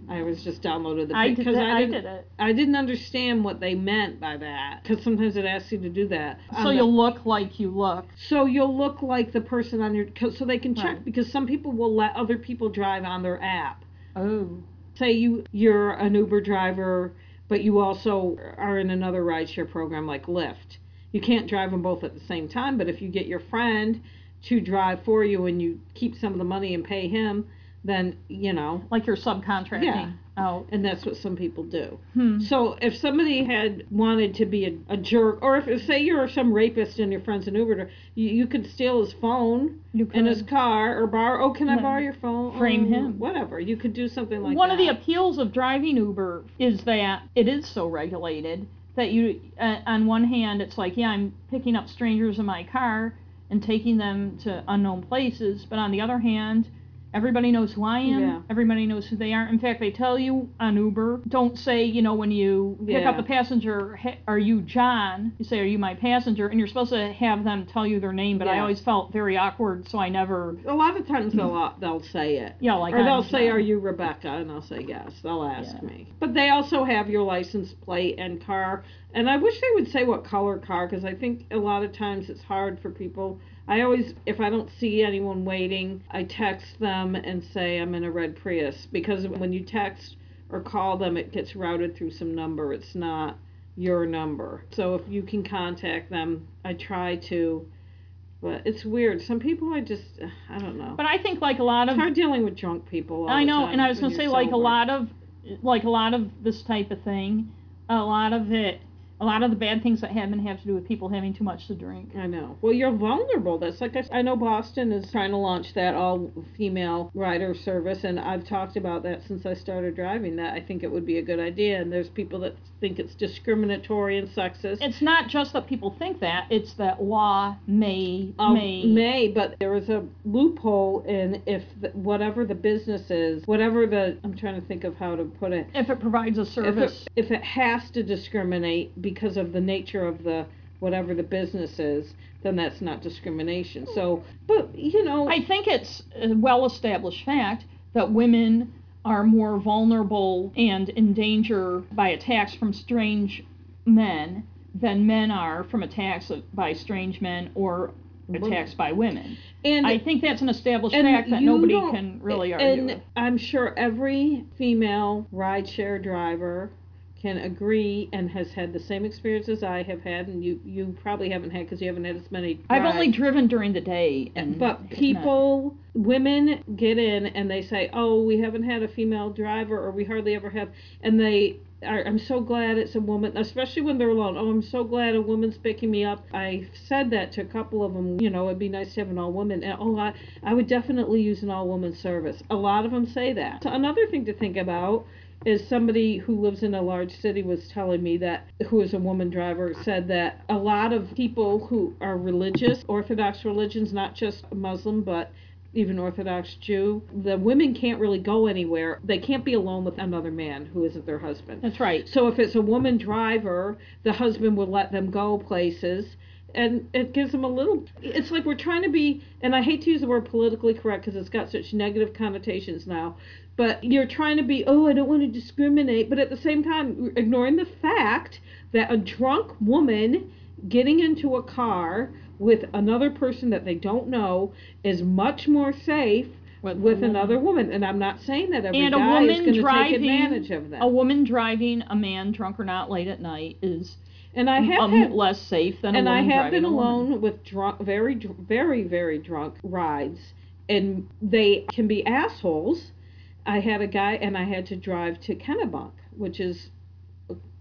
I was just downloaded the I pic- did, 'cause that, I didn't, did it I didn't understand what they meant by that because sometimes it asks you to do that. so the- you'll look like you look so you'll look like the person on your so they can check Right. because some people will let other people drive on their app oh say you you're an Uber driver, but you also are in another rideshare program like Lyft. You can't drive them both at the same time, but if you get your friend to drive for you and you keep some of the money and pay him, then you know, like you're subcontracting Yeah. out and that's what some people do. hmm. So if somebody had wanted to be a, a jerk, or if say you're some rapist and your friend's an Uber, you, you could steal his phone and his car, or borrow. Oh, can I borrow your phone? Frame Oh, him. Whatever. You could do something like one that. of the appeals of driving Uber is that it is so regulated that you, uh, on one hand, it's like, yeah, I'm picking up strangers in my car and taking them to unknown places, but on the other hand, everybody knows who I am. Yeah. Everybody knows who they are. In fact, they tell you on Uber, don't say, you know, when you pick Yeah. up the passenger, "Hey, are you John? You say, are you my passenger? And you're supposed to have them tell you their name, but I always felt very awkward, so I never, A lot of times they'll uh, they'll say it. yeah, like, or I'm they'll say, "Are you Rebecca?" And I'll say yes. They'll ask Yeah. me. But they also have your license plate and car. And I wish they would say what color car because I think a lot of times it's hard for people. I always, if I don't see anyone waiting, I text them and say I'm in a red Prius because when you text or call them, it gets routed through some number. It's not your number. So if you can contact them, I try to. But it's weird. Some people I just I don't know. But I think like a lot it's of hard dealing with drunk people. all I know, and I was gonna say you're like a lot of like a lot of this type of thing, a lot of it, a lot of the bad things that happen have to do with people having too much to drink. I know. Well, you're vulnerable. That's like I, I know Boston is trying to launch that all female rider service, and I've talked about that since I started driving. That I think it would be a good idea, and there's people that think it's discriminatory and sexist. It's not just that people think that; it's that law may Um, may may, but there is a loophole in if the, whatever the business is, whatever the I'm trying to think of how to put it. if it provides a If service. it, if it has to discriminate because of the nature of the whatever the business is, then that's not discrimination. So, but you know, I think it's a well established fact that women are more vulnerable and in danger by attacks from strange men than men are from attacks by strange men or attacks by women. and I think that's an established fact that nobody can really argue and with. I'm sure every female rideshare driver can agree and has had the same experience as I have had, and you you probably haven't had because you haven't had as many. I've only driven during the day, and But have not. people, women get in and they say, "Oh, we haven't had a female driver, or we hardly ever have," and they are. I'm so glad it's a woman, especially when they're alone. Oh, I'm so glad a woman's picking me up. I said that to a couple of them. You know, it'd be nice to have an all woman. And oh, I, I would definitely use an all woman service. A lot of them say that. So another thing to think about is somebody who lives in a large city was telling me that who is a woman driver said that a lot of people who are religious orthodox religions not just muslim but even orthodox jew the women can't really go anywhere. They can't be alone with another man who isn't their husband. That's right. so if it's a woman driver the husband will let them go places and it gives them a little it's like we're trying to be and i hate to use the word politically correct because it's got such negative connotations now but you're trying to be oh i don't want to discriminate but at the same time ignoring the fact that a drunk woman getting into a car with another person that they don't know is much more safe With with woman. another woman and i'm not saying that every And a guy is going to take advantage of that a woman driving a man drunk or not late at night is and i have um, had less safe than and I have been a woman. alone with drunk, very, very, very drunk rides, and they can be assholes. I had a guy, and I had to drive to Kennebunk, which is,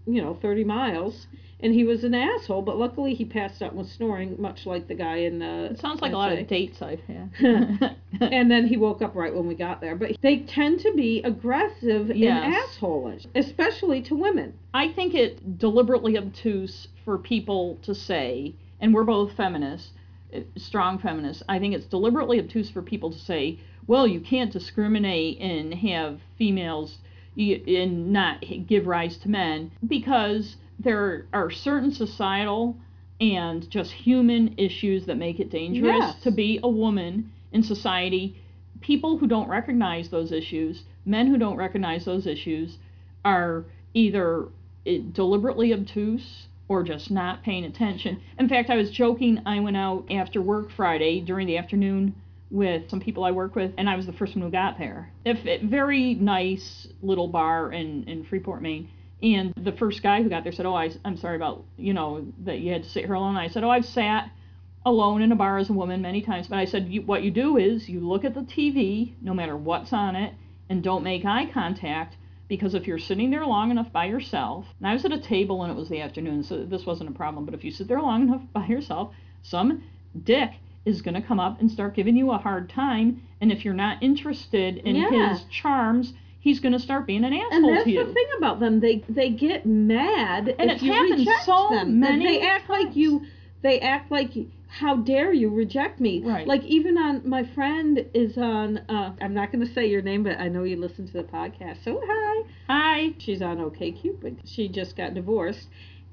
you know, thirty miles, and he was an asshole. But luckily, he passed out and was snoring, much like the guy in the. It sounds like a lot of dates I've had. [laughs] [laughs] And then he woke up right when we got there. But they tend to be aggressive Yes. and assholish, especially to women. I think it deliberately obtuse for people to say, and we're both feminists, eh, strong feminists. I think it's deliberately obtuse for people to say, well, you can't discriminate and have females and not give rise to men because there are certain societal and just human issues that make it dangerous Yes. to be a woman in society. People who don't recognize those issues, men who don't recognize those issues, are either eh, deliberately obtuse or just not paying attention. In fact, I was joking. I went out after work Friday during the afternoon with some people I work with, and I was the first one who got there. If a very nice little bar in in Freeport, Maine. And the first guy who got there said, "Oh, I, I'm sorry about you know that you had to sit here alone." I said, "Oh, I've sat alone in a bar as a woman many times, but I said you, what you do is you look at the TV, no matter what's on it, and don't make eye contact." Because if you're sitting there long enough by yourself, and I was at a table and it was the afternoon, so this wasn't a problem, but if you sit there long enough by yourself, some dick is going to come up and start giving you a hard time. And if you're not interested in Yeah. his charms, he's going to start being an asshole And that's to you. That's the thing about them; they they get mad And if it's you happened reject so them. many they act like you. They act like, how dare you reject me? Right. Like even on my friend is on. Uh, I'm not going to say your name, but I know you listen to the podcast. So hi. Hi. She's on OKCupid. She just got divorced,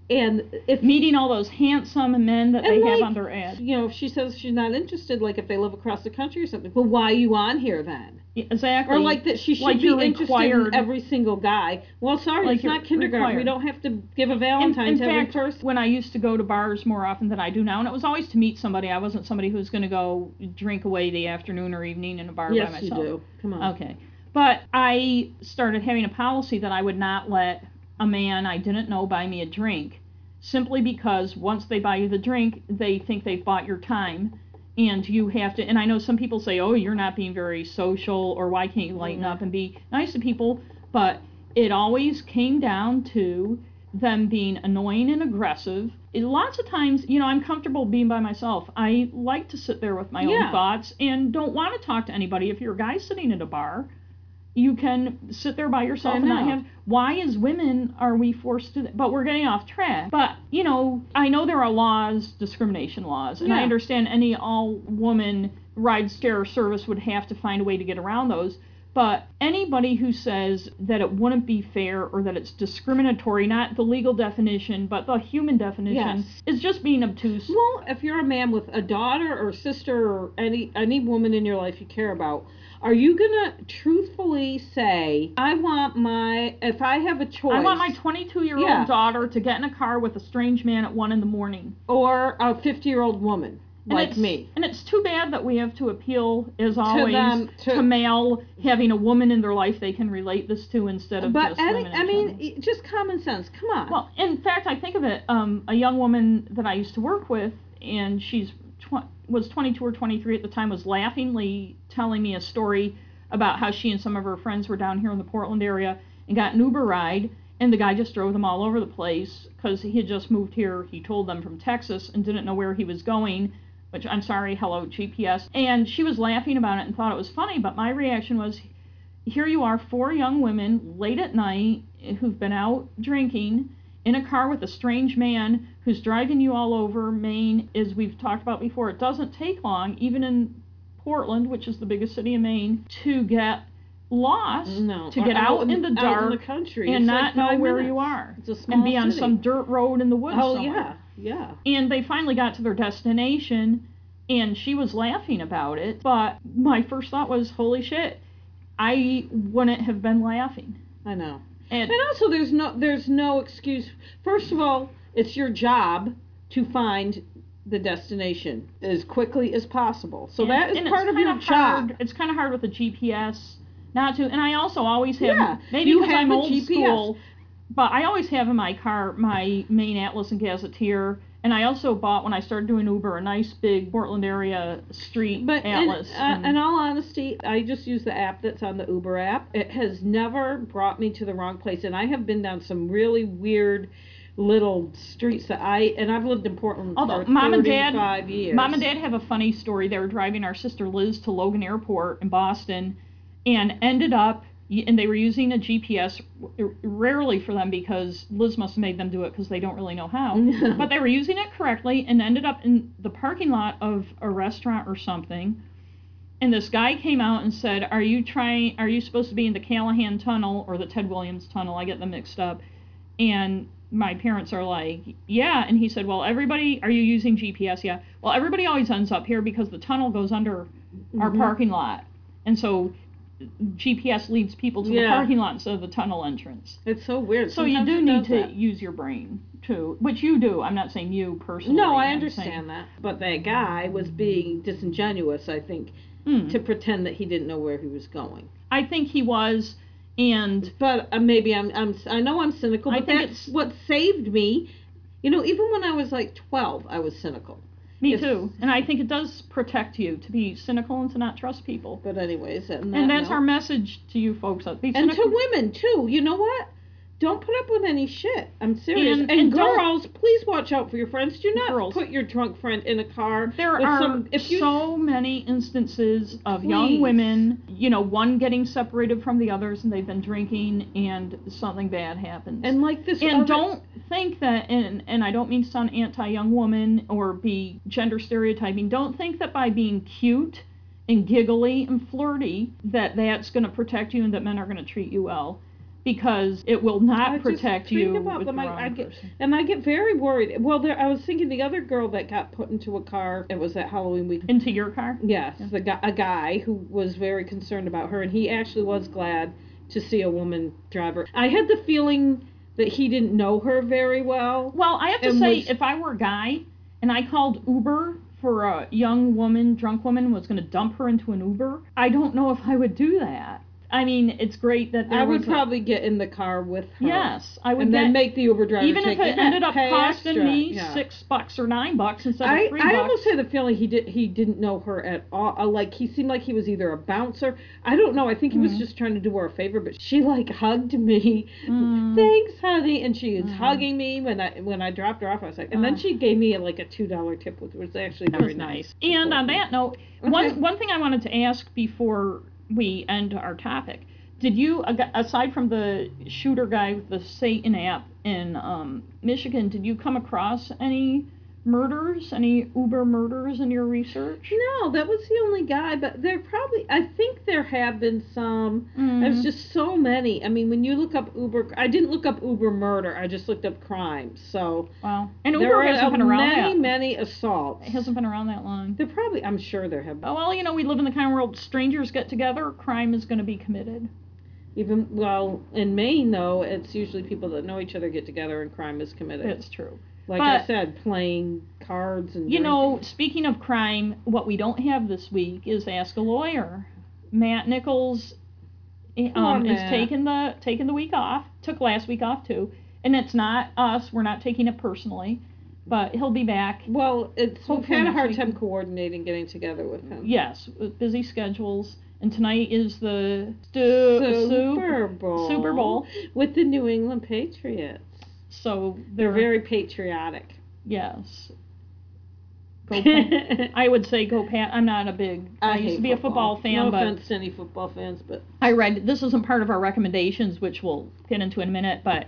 And if Meeting all those handsome men that they And, have on their ad. you know, if she says she's not interested, like if they live across the country or something, well, why are you on here then? Yeah, Exactly. Or like that she should like be interested required- in every single guy. Well, sorry, Like it's not kindergarten. We don't have to give a in, Valentine in to every fact, person. when I used to go to bars more often than I do now, and it was always to meet somebody. I wasn't somebody who was going to go drink away the afternoon or evening in a bar by myself. Yes, you do. Come on. Okay. But I started having a policy that I would not let a man I didn't know buy me a drink simply because once they buy you the drink, they think they've bought your time. And you have to, and I know some people say, oh, you're not being very social, or why can't you lighten Mhm. up and be nice to people? But it always came down to them being annoying and aggressive. It- lots of times, you know, I'm comfortable being by myself. I like to sit there with my Yeah. own thoughts and don't want to talk to anybody. If you're a guy sitting at a bar, you can sit there by yourself and not have why as women are we forced to but we're getting off track. But you know i know there are laws discrimination laws and i understand any all woman ride share service would have to find a way to get around those. But anybody who says that it wouldn't be fair or that it's discriminatory not the legal definition but the human definition Yes. is just being obtuse. Well, if you're a man with a daughter or sister or any any woman in your life you care about, are you gonna truthfully say, "I want my if I have a choice, I want my 22 year old Yeah. daughter to get in a car with a strange man at 1 in the morning. or a 50 year old woman And like it's- me." And it's too bad that we have to appeal, as always, them, to, to- male having a woman in their life they can relate this to instead of But just women in I mean, e- just common sense. Come on. Well, in fact, I think of it. Um, a young woman that I used to work with, and she's was 22 or 23 at the time, was laughingly telling me a story about how she and some of her friends were down here in the Portland area and got an Uber ride, and the guy just drove them all over the place because he had just moved here. He told them from Texas and didn't know where he was going. Which I'm sorry, hello GPS. And she was laughing about it and thought it was funny, but my reaction was, here you are, four young women late at night who've been out drinking in a car with a strange man who's driving you all over Maine. As we've talked about before, it doesn't take long, even in Portland, which is the biggest city in Maine, to get lost, no, to get out, in, the, out dark in the country and It's not like know where you are It's a small and be on city. some dirt road in the woods. Oh somewhere. yeah, yeah. And they finally got to their destination, and she was laughing about it. But my first thought was, holy shit, I wouldn't have been laughing. I know. And And also, there's no there's no excuse. First of all, it's your job to find the destination as quickly as possible. So and- that is part of your kinda job. It's kind of hard with a GPS not to. And I also always have Yeah, maybe because have I'm a old GPS. school, but I always have in my car my Maine Atlas and Gazetteer. And I also bought when I started doing Uber a nice big Portland area street But in, atlas. uh, and- in all honesty, I just use the app that's on the Uber app. It has never brought me to the wrong place, and I have been down some really weird little streets that I and I've lived in Portland Although for mom and dad- 35 years. Mom and Dad have a funny story. They were driving our sister Liz to Logan Airport in Boston and ended up, and they were using a GPS, rarely for them because Liz must have made them do it because they don't really know how. [laughs] but they were using it correctly and ended up in the parking lot of a restaurant or something. And this guy came out and said, "Are you trying? Are you supposed to be in the Callahan Tunnel or the Ted Williams Tunnel? I get them mixed up." And my parents are like, "Yeah." And he said, "Well, everybody, are you using GPS? Yeah. Well, everybody always ends up here because the tunnel goes under our Mhm. parking lot, and so GPS leads people to the parking lot instead of the tunnel entrance. It's so weird. So you do need to that. use your brain too, which you do. I'm not saying you personally. No, I understand that. But that guy was being disingenuous, I think, Hmm. to pretend that he didn't know where he was going. I think he was, and But uh, maybe I'm, I'm I know I'm cynical, I but think that's it's- what saved me. You know, even when I was like 12, I was cynical. me If- too. And I think it does protect you to be cynical and to not trust people. But anyways, and, And that's our message to you folks. Be and to women too. You know what? Don't put up with any shit. I'm serious. And- And, and girls, please watch out for your friends. Do not Girls. put your drunk friend in a car. There are some, if you so many instances of young women, you know, one getting separated from the others and they've been drinking and something bad happens. and like this. and other- don't think that and and I don't mean to sound anti young woman or be gender stereotyping. Don't think that by being cute and giggly and flirty that that's going to protect you and that men are going to treat you well because it will not I protect think you about them, the I- get- And I get very worried. Well, there, I was thinking the other girl that got put into a car. It was that Halloween week. into your car. Yes, the guy, a guy who was very concerned about her, and he actually was glad to see a woman driver. I had the feeling that he didn't know her very well. Well, I have to say, was- if I were a guy and I called Uber for a young woman, drunk woman, was going to dump her into an Uber, I don't know if I would do that. I mean, it's great that there I would was probably get in the car with her. yes, I would and get then make the Uber driver even take if it ended up costing extra. me Yeah. six bucks or nine bucks instead I, of three I bucks. almost had the feeling he did he didn't know her at all. Uh, Like he seemed like he was either a bouncer. I don't know. I think he was Mhm. just trying to do her a favor. But she like hugged me. Mm. Thanks, honey. And she was Mm. hugging me when I when I dropped her off. I was like, and then Oh. she gave me like a two dollar tip, which was actually very was nice. nice. And on that note, one one thing I wanted to ask before we end our topic: Did you, aside from the shooter guy with the Satan app in um, Michigan, did you come across any murders, any Uber murders in your research? No, that was the only guy. But there probably I think there have been some. Mm. There's just so many. I mean, when you look up Uber, I didn't look up Uber murder. I just looked up crimes. So wow, and Uber hasn't been around many, that. many assaults. It hasn't been around that long. There probably, I'm sure there have been. Oh, well, you know, we live in the kind of world strangers get together, crime is going to be committed. Even well, in Maine though, it's usually people that know each other get together and crime is committed. It's true. Like I said, playing cards and You drinking. know, speaking of crime, what we don't have this week is Ask a Lawyer. Matt Nichols eh, um, is Matt. taking the taking the week off. Took last week off too, and it's not us. We're not taking it personally, but he'll be back. Well, it's we've had a hard time coordinating getting together with him. Yes, with busy schedules, and tonight is the stu- Super Bowl. Super Bowl. with the New England Patriots. So They're very patriotic. yes. [laughs] I would say go Pat. I'm not a big. I, used to be a football fan, No but offense to any football fans, but I read this isn't part of our recommendations, which we'll get into in a minute, but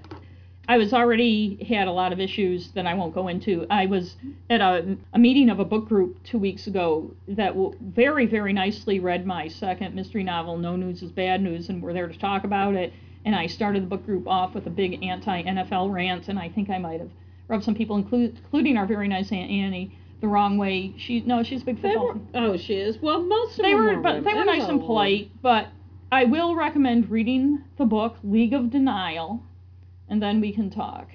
I was already had a lot of issues that I won't go into. I was at a, a meeting of a book group two weeks ago that w- very, very nicely read my second mystery novel, No News is Bad News, and we're there to talk about it. And I started the book group off with a big anti NFL rant, and I think I might have rubbed some people, including our very nice Aunt Annie, the wrong way. She no, she's a big football. were. fan Oh, she is. Well, most of they them were, were but they were nice and polite. But I will recommend reading the book League of Denial, and then we can talk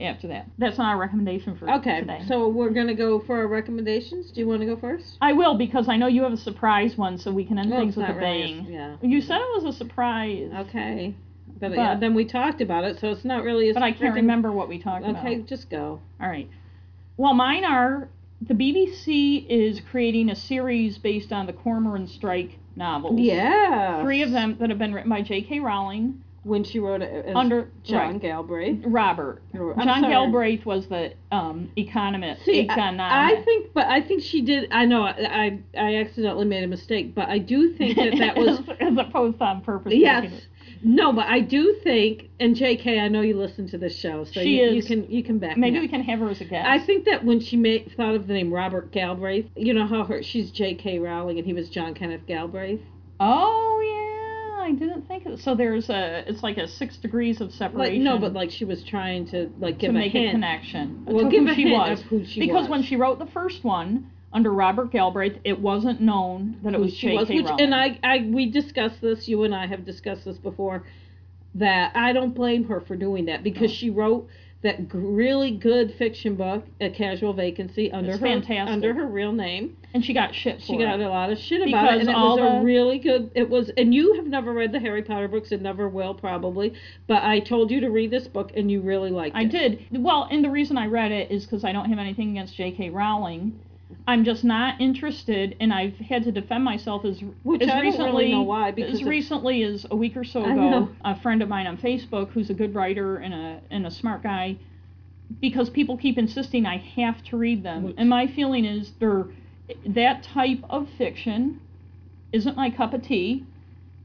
after that. That's not our recommendation for today. Okay, today. so we're gonna go for our recommendations. Do you want to go first? I will because I know you have a surprise one, so we can end Well, things with a really bang. Yeah. You said it was a surprise. Okay. But, But- yeah, then we talked about it, so it's not really. A surprise But I can't remember what we talked Okay, about. Okay, just go. All right. Well, mine are the BBC is creating a series based on the Cormoran Strike novels. Yeah. Three of them that have been written by J.K. Rowling When she wrote it as under John right, Galbraith. Robert. I'm John sorry. Galbraith was the um, economist. See, I, economic. I think, but I think she did. I know I, I I accidentally made a mistake, but I do think that that [laughs] was as, opposed to on purpose. yes. No, but I do think, and J.K., I know you listen to this show, so She you, you can you can back. Maybe we can have her as a guest. I think that when she made, thought of the name Robert Galbraith, you know how her she's J.K. Rowling and he was John Kenneth Galbraith. Oh yeah, I didn't think of So there's a. It's like a six degrees of Like separation. no, but like she was trying to like give to a make a connection. Well, to give who a she hint was. of who she because was. when she wrote the first one under Robert Galbraith, it wasn't known that it who was she J.K. was, which, Rowling. and I, I, we discussed this. You and I have discussed this before. That I don't blame her for doing that because No. she wrote that really good fiction book, A Casual Vacancy, under It's her fantastic. under her real name. and she got shit She got it. a lot of shit about Because it, and it all was a really good. It was, and you have never read the Harry Potter books and never will probably. But I told you to read this book, and you really liked I it. I did. Well, and the reason I read it is because I don't have anything against J.K. Rowling. I'm just not interested, and I've had to defend myself as Which as I don't recently really know why, because as recently as a week or so ago. A friend of mine on Facebook, who's a good writer and a and a smart guy, because people keep insisting I have to read them, Which- and my feeling is they're that type of fiction isn't my cup of tea.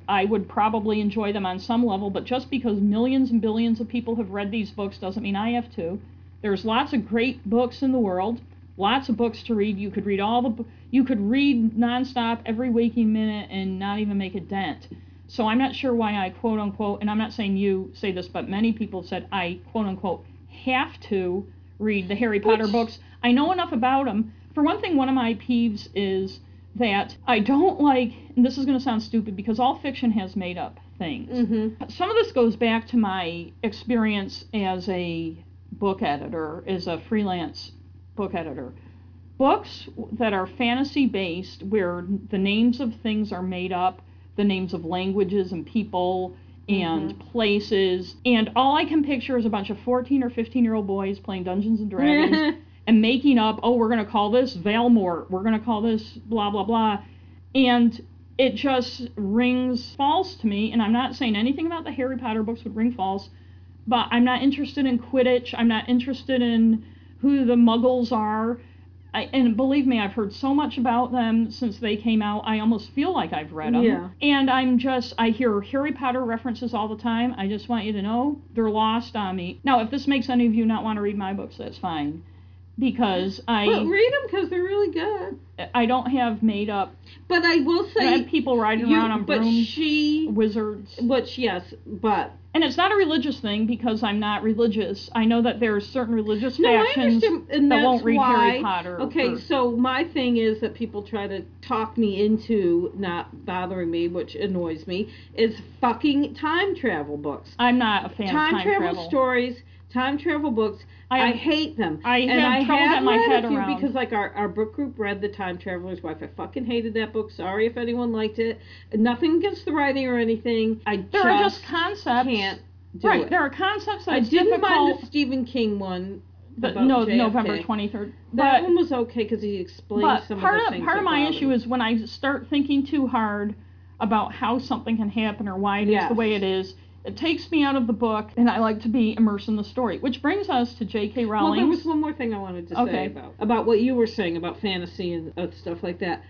I would probably enjoy them on some level, but just because millions and billions of people have read these books doesn't mean I have to. There's lots of great books in the world, lots of books to read. You could read all the, you could read nonstop every waking minute and not even make a dent. So I'm not sure why I quote unquote, and I'm not saying you say this, but many people said I quote unquote have to read the Harry Potter Which- books. I know enough about them. For one thing, one of my peeves is that I don't like, and this is going to sound stupid because all fiction has made up things. Mm-hmm. Some of this goes back to my experience as a book editor, as a freelance book editor. Books that are fantasy based, where the names of things are made up, the names of languages and people and mm-hmm. places, and all I can picture is a bunch of 14 or 15 year old boys playing Dungeons and Dragons [laughs] and making up, oh, we're going to call this Valmort, we're going to call this blah, blah, blah. And it just rings false to me. And I'm not saying anything about the Harry Potter books would ring false, but I'm not interested in Quidditch. I'm not interested in who the muggles are. I, and believe me, I've heard so much about them since they came out. I almost feel like I've read them. Yeah. And I'm just, I hear Harry Potter references all the time. I just want you to know they're lost on me. Now, if this makes any of you not want to read my books, that's fine. Because I But read them because they're really good. I don't have made up But I will I say, have people riding you- around on but brooms, she, wizards. which yes, but And it's not a religious thing because I'm not religious. I know that there are certain religious no, factions that won't read why. Harry Potter. Okay, or- so my thing is that people try to talk me into not bothering me, which annoys me, is fucking time travel books. I'm not a fan Time, of time travel, travel. stories, time travel books. I I, hate them. I and have I trouble have my head around. because like our, our book group read the Time Traveler's Wife. I fucking hated that book. Sorry if anyone liked it. Nothing against the writing or anything. I There just, are just concepts. can't do it. right. it. There are concepts that I didn't difficult. mind the Stephen King one. but no, JFK. November 23rd. That one was okay because he explained but some part of the of things. part of my issue is when I start thinking too hard about how something can happen or why it is Yes. the way it is. It takes me out of the book, and I like to be immersed in the story. Which brings us to J.K. Rowling. Well, there was one more thing I wanted to Okay. say about about what you were saying about fantasy and stuff like that.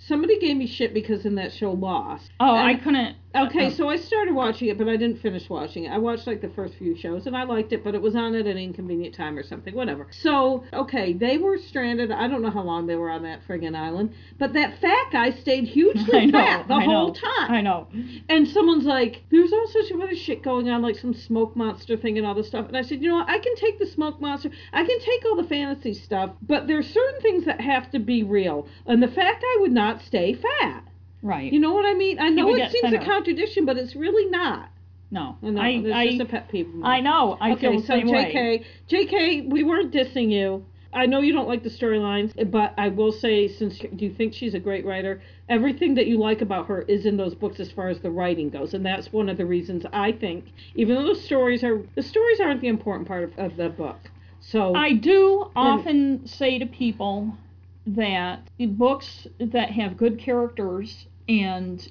Somebody gave me shit because in that show Lost. oh, I couldn't. Okay, uh, so I started watching it, but I didn't finish watching it. I watched like the first few shows and I liked it, but it was on at an inconvenient time or something, whatever. So, okay, they were stranded. I don't know how long they were on that friggin' island, but that fat guy stayed hugely [laughs] know, fat the I whole know, time. I know. And someone's like, there's all sorts of other shit going on, like some smoke monster thing and all this stuff. And I said, you know what? I can take the smoke monster. I can take all the fantasy stuff, but there's certain things that have to be real. And the fat guy would not stay fat. Right. You know what I mean? I know it get seems a contradiction, but it's really not. no. I know. I, There's I, just a pet peeve. of mine. I know. I okay, feel the so same JK, way. JK, we weren't dissing you. I know you don't like the storylines, but I will say, since you think she's a great writer, everything that you like about her is in those books as far as the writing goes, and that's one of the reasons I think, even though the stories are the stories aren't the important part of, of the book. So I do often say to people that books that have good characters and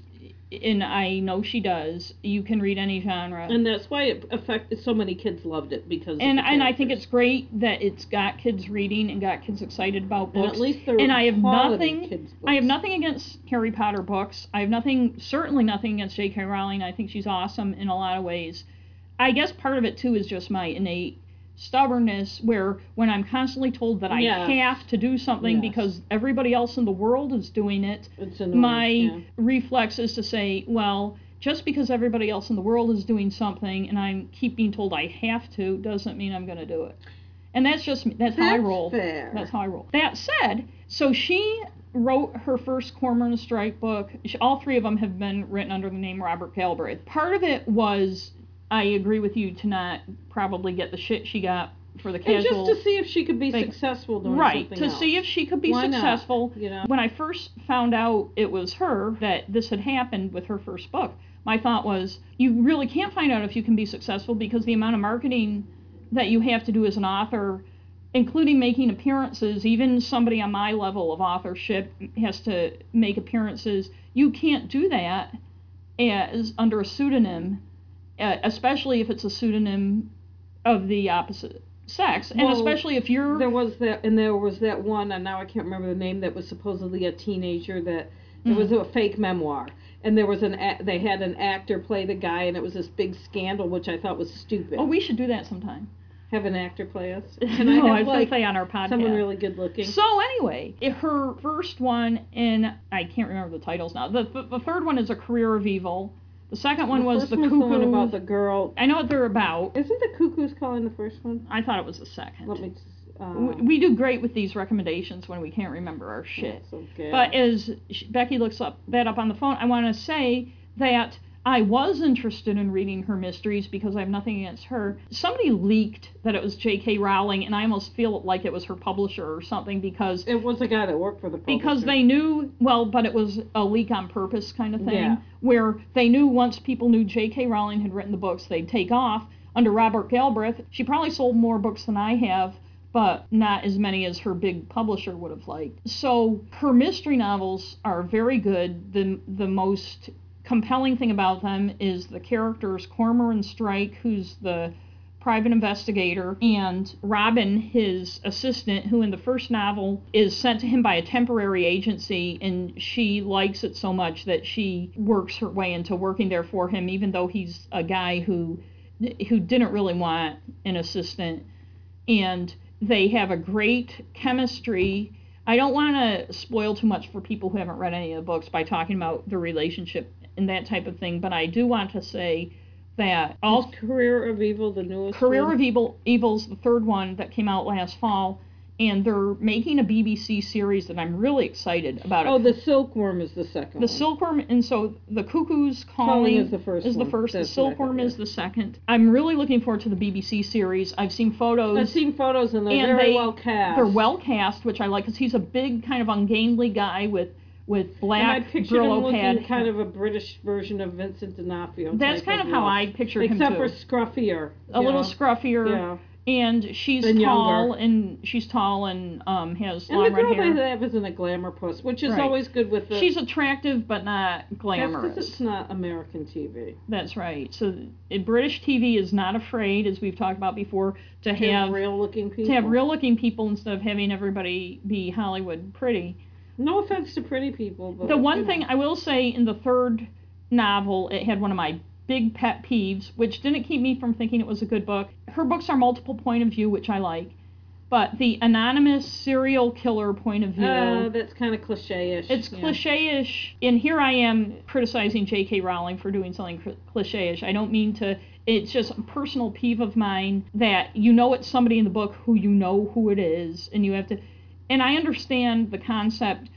and I know she does, you can read any genre. and that's why it affected so many kids loved it because and and I think it's great that it's got kids reading and got kids excited about and books. at least they're and I have nothing- kids I have nothing against Harry Potter books. I have nothing, certainly nothing against J.K. Rowling. I think she's awesome in a lot of ways. I guess part of it too is just my innate stubbornness, where when I'm constantly told that I Yes. have to do something Yes. because everybody else in the world is doing it, annoying, my yeah. reflex is to say, well, just because everybody else in the world is doing something and I keep being told I have to doesn't mean I'm going to do it. And that's just me. That's, how I roll. fair. That's how I roll. That said, so she wrote her first Cormoran Strike book. She, all three of them have been written under the name Robert Galbraith. Part of it was I agree with you to not probably get the shit she got for the And casual. just to see if she could be successful doing right to else. see if she could be Why not? successful you know. when i first found out it was her that this had happened with her first book my thought was you really can't find out if you can be successful because the amount of marketing that you have to do as an author including making appearances even somebody on my level of authorship has to make appearances you can't do that as under a pseudonym especially if it's a pseudonym of the opposite sex and Well, especially if you're There was that, and there was that one, and now I can't remember the name. That was supposedly a teenager that it was Mm. a fake memoir, and there was an they had an actor play the guy, and it was this big scandal, which I thought was stupid. Oh, we should do that sometime. have an actor play us? [laughs] Can no, I was like say on our podcast. someone really good looking? So anyway, her first one, and I can't remember the titles now. The, the the third one is a career of evil. The second one was the cuckoo. the about the girl. I know what they're about. Isn't the cuckoo's calling the first one? I thought it was the second. Let me. Uh, W- we do great with these recommendations when we can't remember our shit. But as Becky looks up that up on the phone, I want to say that I was interested in reading her mysteries because I have nothing against her. Somebody leaked that it was J.K. Rowling, and I almost feel like it was her publisher or something because it was a guy that worked for the publisher. because they knew well, but it was a leak on purpose kind of thing, Yeah. where they knew once people knew J.K. Rowling had written the books, they'd take off. Under Robert Galbraith, she probably sold more books than I have, but not as many as her big publisher would have liked. So her mystery novels are very good. The the most compelling thing about them is the characters Cormoran Strike, who's the private investigator, and Robin, his assistant, who in the first novel is sent to him by a temporary agency, and she likes it so much that she works her way into working there for him, even though he's a guy who who didn't really want an assistant. And they have a great chemistry. I don't want to spoil too much for people who haven't read any of the books by talking about the relationship and that type of thing, but I do want to say that all Is Career of Evil, the newest Career one? of Evil Evil's the third one that came out last fall, and they're making a BBC series that I'm really excited about. Oh, the Silkworm is the second. the one. Silkworm, and so the Cuckoo's Calling Calling is the first is the first. The That's what I thought, Silkworm is the second. I'm really looking forward to the BBC series. I've seen photos. I've seen photos and they're and very they- well cast. They're well cast, which I like because he's a big kind of ungainly guy with with And I black pictured him looking pad. kind of a British version of Vincent D'Onofrio. That's kind of how. I pictured him Except for scruffier. a little scruffier. Yeah. and she's And tall younger. and she's tall and um has And long the girl red hair. they have isn't a glamour puss, which is Right. always good with the. she's attractive but not that's 'cause glamorous. it's not American TV. That's right. So uh, British TV is not afraid, as we've talked about before, to have real looking people. to have real looking people instead of having everybody be Hollywood pretty. No offense to pretty people, but The one thing. I will say in the third novel, it had one of my big pet peeves, which didn't keep me from thinking it was a good book. Her books are multiple point of view, which I like, but the anonymous serial killer point of view. Uh, that's kind of cliche-ish. It's yeah. cliche-ish, and here I am criticizing J.K. Rowling for doing something cl- cliche-ish. I don't mean to. It's just a personal peeve of mine that you know it's somebody in the book who you know who it is, and you have to. And I understand the concept,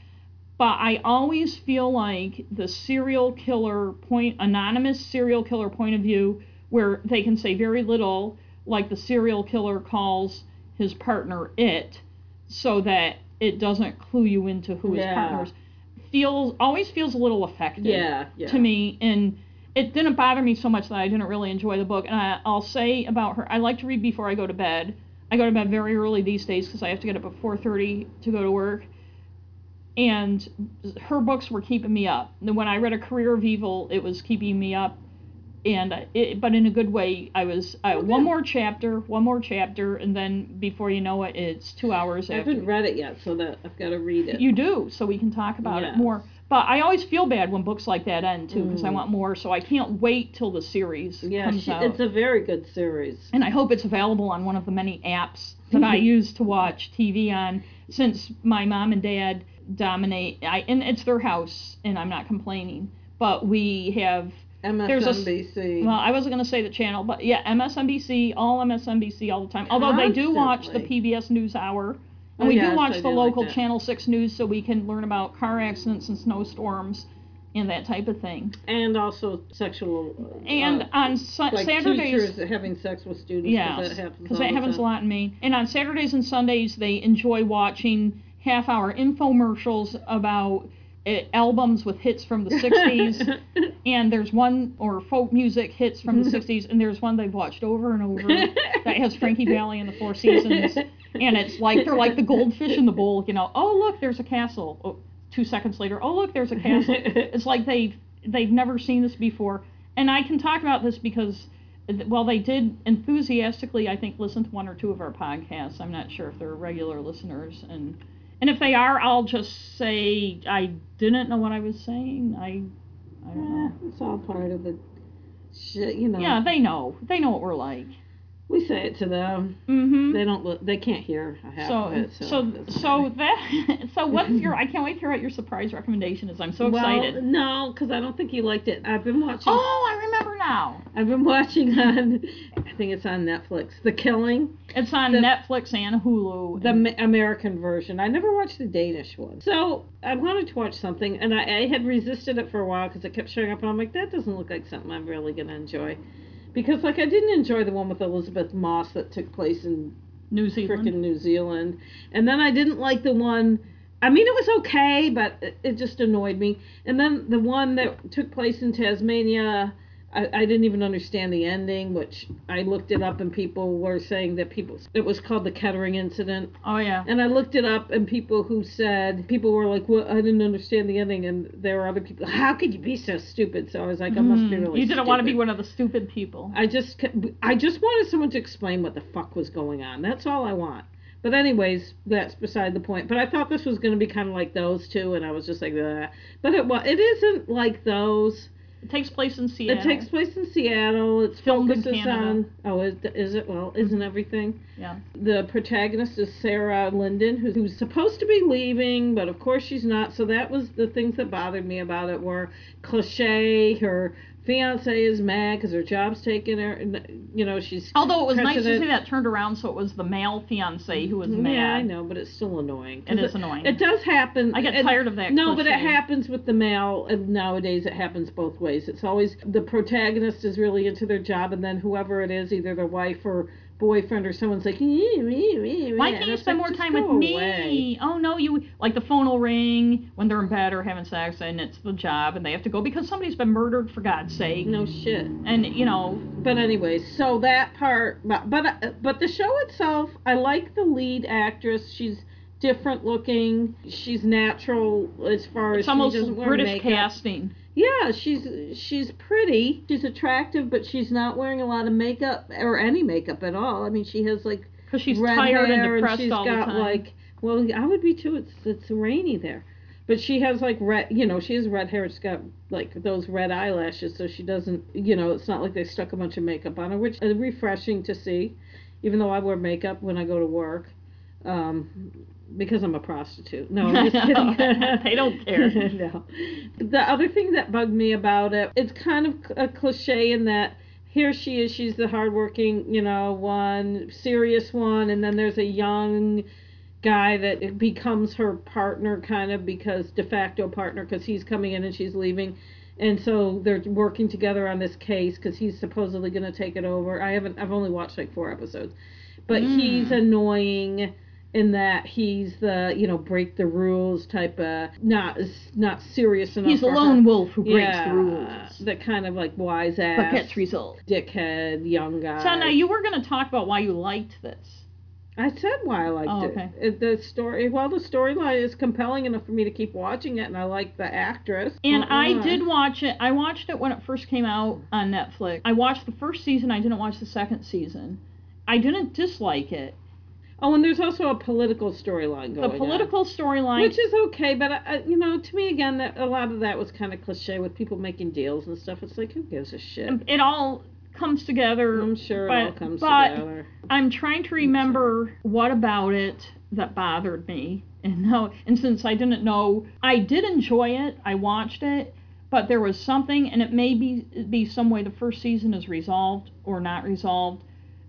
but I always feel like the serial killer point, anonymous serial killer point of view, where they can say very little, like the serial killer calls his partner it, so that it doesn't clue you into who his Yeah. partner is. Feels always feels a little affected Yeah, yeah. to me, and it didn't bother me so much that I didn't really enjoy the book. And I, I'll say about her, I like to read before I go to bed. I go to bed very early these days because I have to get up at 4:30 to go to work. And her books were keeping me up. And when I read A Career of Evil, it was keeping me up, and it, but in a good way. I was I, Oh, one more chapter, one more chapter, and then before you know it, it's two hours I after. haven't read it yet, so that I've got to read it. You do, so we can talk about it more. But I always feel bad when books like that end too, because I Mm. want more. So I can't wait till the series yeah, comes she, out. it's a very good series. and I hope it's available on one of the many apps that I [laughs] use to watch TV on. Since my mom and dad dominate, I and it's their house, and I'm not complaining. But we have. There's a, Well, I wasn't going to say the channel, but yeah, MSNBC, all MSNBC all the time. Although they do watch the PBS News Hour. Oh, And we yes, do watch I the do local that. Channel 6 news so we can learn about car accidents and snowstorms and that type of thing. and also sexual. uh, And on su- like Saturdays. having sex with students. Yeah, that happens. because that happens a lot in Maine. And on Saturdays and Sundays, they enjoy watching half hour infomercials about uh, albums with hits from the 60s. [laughs] and there's one, or folk music hits from the [laughs] 60s, and there's one they've watched over and over that has Frankie Valli and the Four Seasons. And it's like they're like the goldfish in the bowl, you know. Oh look, there's a castle. Oh, two seconds later, oh look, there's a castle. [laughs] it's like they've they've never seen this before. And I can talk about this because, well, they did enthusiastically, I think, listen to one or two of our podcasts. I'm not sure if they're regular listeners, and and if they are, I'll just say I didn't know what I was saying. I I don't Yeah, know. it's all part of the shit, you know. Yeah, they know. They know what we're like. We say it to them. Mm-hmm. They don't. Look, they can't hear So, it. So so, so matter. that, [laughs] so what's your? I [laughs] can't wait to hear what your surprise recommendation is. I'm so well, excited. no, because I don't think you liked it. I've been watching. Oh, I remember now. I've been watching [laughs] on. I think it's on Netflix. The Killing, It's on The- Netflix and Hulu. the and- Ma- American version. I never watched the Danish one. So I wanted to watch something, and I, I had resisted it for a while because it kept showing up, and I'm like, that doesn't look like something I'm really gonna enjoy. Because like I didn't enjoy the one with Elisabeth Moss that took place in New Zealand. freaking New Zealand. And then I didn't like the one. I mean, it was okay, but it, it just annoyed me. And then the one that took place in Tasmania, I, I didn't even understand the ending, which I looked it up and people were saying that people it was called the Kettering incident. Oh yeah. And I looked it up and people who said people were like, "Well, I didn't understand the ending," and there were other people. How could you be so stupid? So I was like, I must be Mm, really. you didn't want to be one of the stupid people. I just I just wanted someone to explain what the fuck was going on. That's all I want. But anyways, that's beside the point. But I thought this was going to be kind of like those two, and I was just like, Ugh. but it was. It isn't like those. It takes place in Seattle. It takes place in Seattle. It's Filmed in Canada. on. Oh, is, is it? Well, isn't everything? Yeah. The protagonist is Sarah Linden, who, who's supposed to be leaving, but of course she's not. So that was the things that bothered me about it were cliche. Her fiance is mad because her job's taken her. You know, she's. Although it was nice to see that turned around, so it was the male fiance who was mad. Yeah, I know, but it's still annoying. It is annoying. It does happen. I get and- tired of that. No, but it happens with the male, and nowadays it happens both ways. It's always the protagonist is really into their job, and then whoever it is, either their wife or boyfriend or someone's like, "Ee, ee, ee, Why can't you spend like, more time with me? away." Oh no, you like the phone will ring when they're in bed or having sex, and it's the job, and they have to go because somebody's been murdered for God's sake. No shit. And you know, But anyways, so that part, but but, but the show itself, I like the lead actress. She's different looking. She's natural as far as it's she almost doesn't wear British casting. Yeah, she's she's pretty. She's attractive, but she's not wearing a lot of makeup or any makeup at all. I mean, she has like Because she's red tired and hair depressed she's all got the time. like well, I would be too. It's it's rainy there. But she has like red, you know, she has red hair. She's got like those red eyelashes, so she doesn't, you know, it's not like they stuck a bunch of makeup on her, which is refreshing to see. Even though I wear makeup when I go to work, um, because I'm a prostitute. No, I'm just [laughs] kidding. [laughs] They don't care. [laughs] no. The other thing that bugged me about it, it's kind of a cliche in that here she is, she's the hardworking, you know, one, serious one, and then there's a young guy that becomes her partner kind of because de facto partner because he's coming in and she's leaving and so they're working together on this case because he's supposedly going to take it over i haven't i've only watched like four episodes but Mm. he's annoying in that he's the you know break the rules type of not not serious enough He's a for her. lone wolf who breaks yeah, the rules, that kind of like wise ass but gets results. dickhead young guy So now you were going to talk about why you liked this. I said why I liked Oh, it. okay. it. The story, well, the storyline is compelling enough for me to keep watching it, and I like the actress. And I Uh-uh. did watch it. I watched it when it first came out on Netflix. I watched the first season. I didn't watch the second season. I didn't dislike it. Oh, and there's also a political storyline The going on. political storyline. Which is okay, but uh, you know, to me again, that a lot of that was kind of cliche with people making deals and stuff. It's like, who gives a shit? it all comes together. I'm sure but- it all comes but- together. I'm trying to remember what about it that bothered me. And [laughs] no, and since I didn't know, I did enjoy it. I watched it, but there was something, and it may be be some way the first season is resolved or not resolved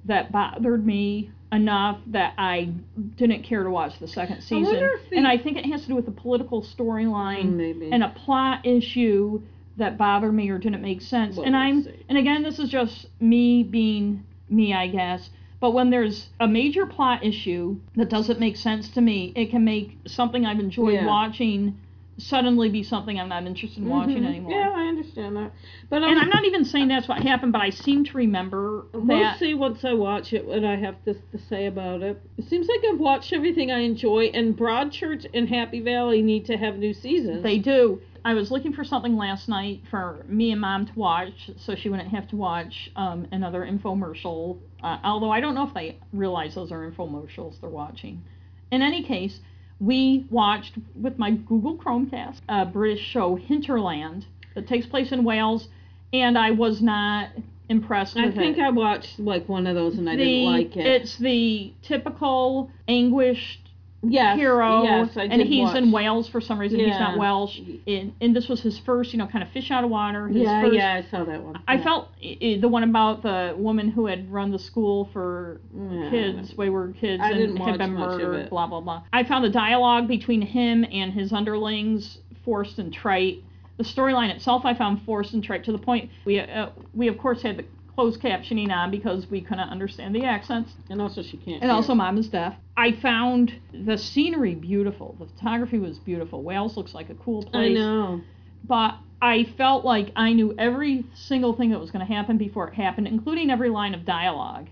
that bothered me enough that I didn't care to watch the second season. if the- And I think it has to do with the political storyline and a plot issue that bothered me or didn't make sense. Well, and I'm see. and again this is just me being me, I guess. But when there's a major plot issue that doesn't make sense to me, it can make something I've enjoyed Yeah. watching suddenly be something I'm not interested in watching Mhm. anymore. Yeah, I understand that. But And I'm not even saying that's what happened, but I seem to remember We'll that see once I watch it what I have to, to say about it. It seems like I've watched everything I enjoy, and Broadchurch and Happy Valley need to have new seasons. They do. I was looking for something last night for me and mom to watch, so she wouldn't have to watch um, another infomercial. Uh, although I don't know if they realize those are infomercials they're watching. In any case, we watched with my Google Chromecast a British show Hinterland that takes place in Wales, and I was not impressed I with think it. I watched like one of those and I the, didn't like it. It's the typical anguished yes, hero, yes, I and he's watch. in Wales for some reason. He's not Welsh, and, and this was his first, you know, kind of fish out of water. Yeah, first, yeah, I saw that one. I Yeah. felt the one about the woman who had run the school for Yeah. kids, wayward kids, I and didn't had been murdered. Blah blah blah. I found the dialogue between him and his underlings forced and trite. The storyline itself, I found forced and trite to the point. We uh, we of course had the closed captioning on because we couldn't understand the accents. And also, she can't. And hear. also, mom is deaf. I found the scenery beautiful. The photography was beautiful. Wales looks like a cool place. I know. But I felt like I knew every single thing that was going to happen before it happened, including every line of dialogue.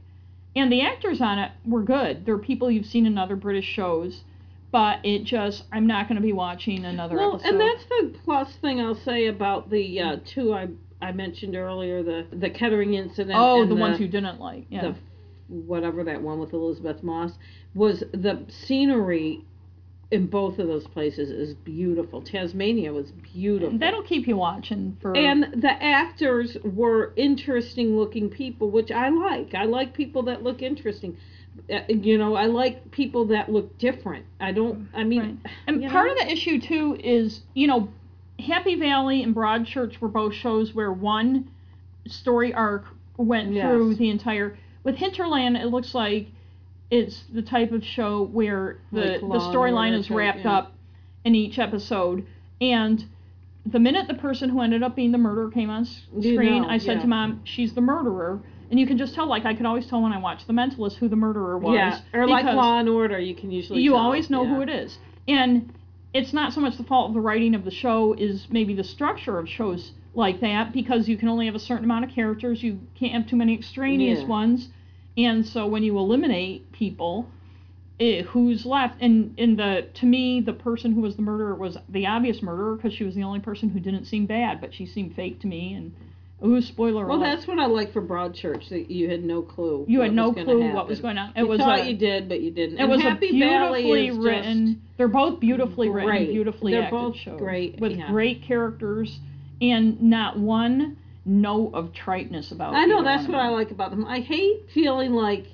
And the actors on it were good. They're people you've seen in other British shows. But it just, I'm not going to be watching another Well, episode. and that's the plus thing I'll say about the uh, two I I mentioned earlier the the Kettering incident. oh, and the, ones you didn't like. Yeah. the whatever that one with Elisabeth Moss was the scenery in both of those places is beautiful. Tasmania was beautiful. That'll keep you watching for. and the actors were interesting looking people, which I like. I like people that look interesting. Uh, you know, I like people that look different. I don't. I mean, Right. [sighs] And part know? of the issue too is, you know, Happy Valley and Broadchurch were both shows where one story arc went Yes. through the entire. With Hinterland, it looks like it's the type of show where the Like the storyline is wrapped yeah. up in each episode, and the minute the person who ended up being the murderer came on s- You screen, know, I said yeah. to mom, "She's the murderer." And you can just tell, like I could always tell when I watched The Mentalist who the murderer was. yeah, or like Law and Order, you can usually you tell, always know yeah. who it is and it's not so much the fault of the writing of the show is maybe the structure of shows like that because you can only have a certain amount of characters you can't have too many extraneous Yeah. ones and so when you eliminate people eh, who's left and in the to me the person who was the murderer was the obvious murderer because she was the only person who didn't seem bad but she seemed fake to me and ooh spoiler Well, alert. that's what I like for Broadchurch that you had no clue. you had no clue happen. what was going on it You was thought a, you did, but you didn't. It And was Happy a beautifully written. They're both beautifully written, beautifully They're acted both shows great, with yeah. great characters, and not one note of triteness about. Them. I know that's what I like about them. I hate feeling like,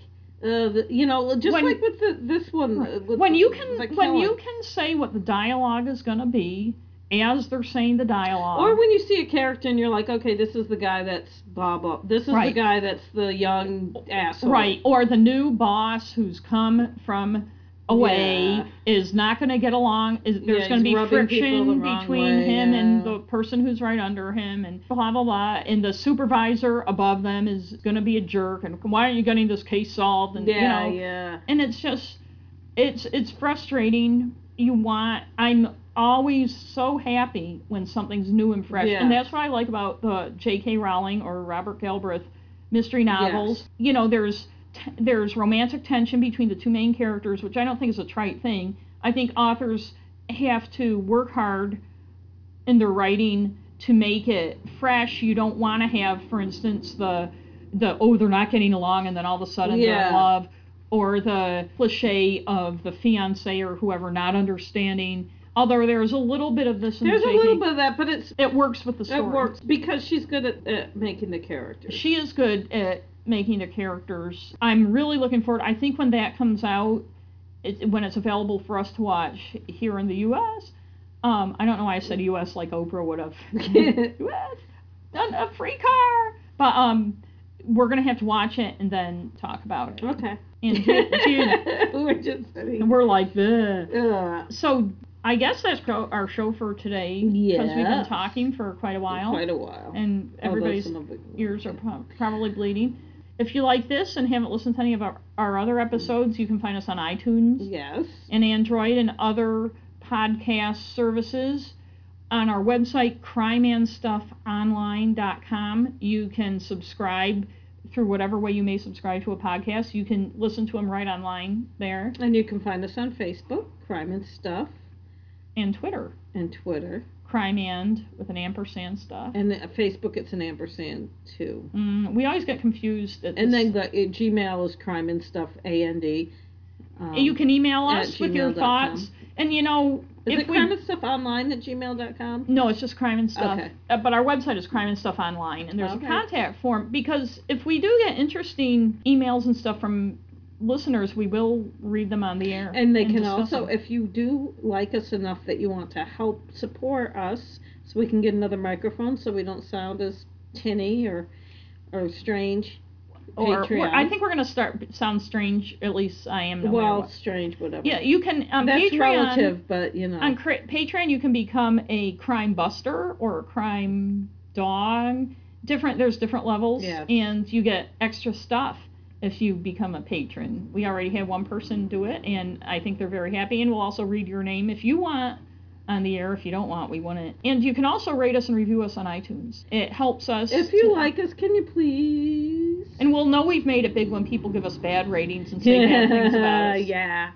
uh, the, you know, just When- like with the, this one. uh, When you can, when you can say what the dialogue is going to be as they're saying the dialogue, Or when you see a character and you're like, okay, this is the guy that's blah blah. This is the guy that's the young asshole. right, or the new boss who's come from away Yeah. is not going to get along. Is there's Yeah, going to be friction between way, him and the person who's right under him, and blah blah blah. And the supervisor above them is going to be a jerk. And why aren't you getting this case solved? And Yeah, you know, yeah. and it's just, it's it's frustrating. You want I'm always so happy when something's new and fresh, and that's what I like about the J.K. Rowling or Robert Galbraith mystery novels. Yes. You know, there's t- there's romantic tension between the two main characters, which I don't think is a trite thing. I think authors have to work hard in their writing to make it fresh. You don't want to have, for instance, the the oh they're not getting along and then all of a sudden they're in love, or the cliche of the fiance or whoever not understanding. Although there's a little bit of this in There's a little bit of that, but it's It works with the story. it works because she's good at, at making the characters. She is good at making the characters. I'm really looking forward. I think when that comes out, when it's available for us to watch here in the U.S. Um, I don't know why I said U.S. like Oprah would have. [laughs] [laughs] U.S. done a free car, but um, we're gonna have to watch it and then talk about it. okay. And [laughs] We're just sitting. and we're like. Uh, so. I guess that's our show for today because we've been talking for quite a while, quite a while. and everybody's ears are probably bleeding. If you like this and haven't listened to any of our, our other episodes, you can find us on iTunes Yes. and Android and other podcast services. On our website, crimeandstuffonline.com, you can subscribe through whatever way you may subscribe to a podcast. You can listen to them right online there And you can find us on Facebook, Crime and Stuff, and Twitter, and Twitter. crime and with an ampersand stuff. And uh, Facebook, it's an ampersand too. Mm, we always get confused. At And this- then the uh, Gmail is crime and stuff, A N D. Um, you can email us with your thoughts and you know Is it we crime and stuff online at gmail.com? No, it's just crime and stuff. Okay. Uh, but our website is crime and stuff online, and there's Okay. a contact form because if we do get interesting emails and stuff from listeners, we will read them on the air. And they can also, them. if you do like us enough that you want to help support us, so we can get another microphone, so we don't sound as tinny or or strange. or Patreon. I think we're gonna start sound strange. At least I am. No well, strange, whatever. yeah, you can on that's Patreon. relative, but you know. On cra- Patreon, you can become a crime buster or a crime dog. Different. There's different levels, and you get extra stuff if you become a patron. We already had one person do it, and I think they're very happy. And we'll also read your name if you want on the air. If you don't want, we wouldn't. And you can also rate us and review us on iTunes. It helps us. if you to- like us, can you please? and we'll know we've made it big when people give us bad ratings and say bad things about [laughs] us yeah.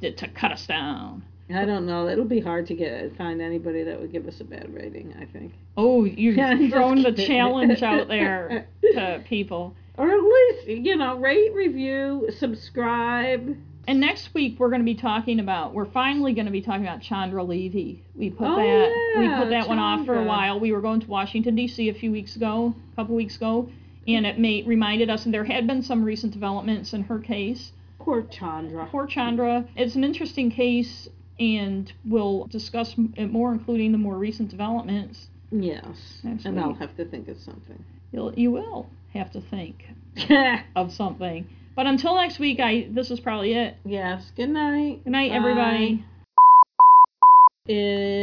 to, to cut us down. I don't know. It'll be hard to get find anybody that would give us a bad rating. I think, Oh, you've [laughs] thrown the challenge out [laughs] there to people. Or at least you know, rate, review, subscribe. And next week we're going to be talking about. We're finally going to be talking about Chandra Levy. We put Oh, that. we put that one off for a while. We were going to Washington D.C. a few weeks ago, a couple weeks ago, and it made reminded us. And there had been some recent developments in her case. Poor Chandra. Poor Chandra. It's an interesting case, and we'll discuss it more, including the more recent developments. Yes, Next and I'll have to think of something. You'll, you will have to think [laughs] of something. But until next week, I this is probably it. yes. Good night. Good night, everybody.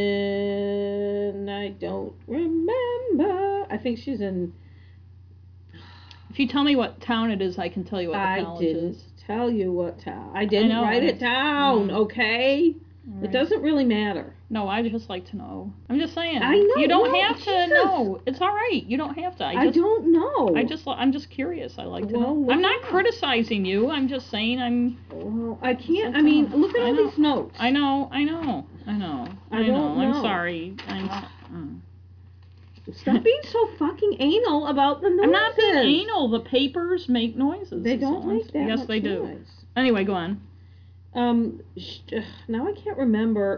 And I don't remember. I think she's in. If you tell me what town it is, I can tell you what the I college didn't is. tell you what town. I didn't know, write it down. mm. Okay. All It doesn't really matter. No, I just like to know. I'm just saying. I know, You don't well, have to Jesus. know. It's all right. You don't have to. I I, just. don't know. I just. I'm just curious. I like to Well, know. I'm not it criticizing you. I'm just saying. I'm. Well, I can't. I mean, look at I all know. these notes. I know. I know. I know. I know. don't I'm sorry. I'm. mm. Stop being so fucking anal about the noises. I'm not being anal. The papers make noises. They don't I'm make that Yes, they do. noise. Anyway, go on. Um, sh- now I can't remember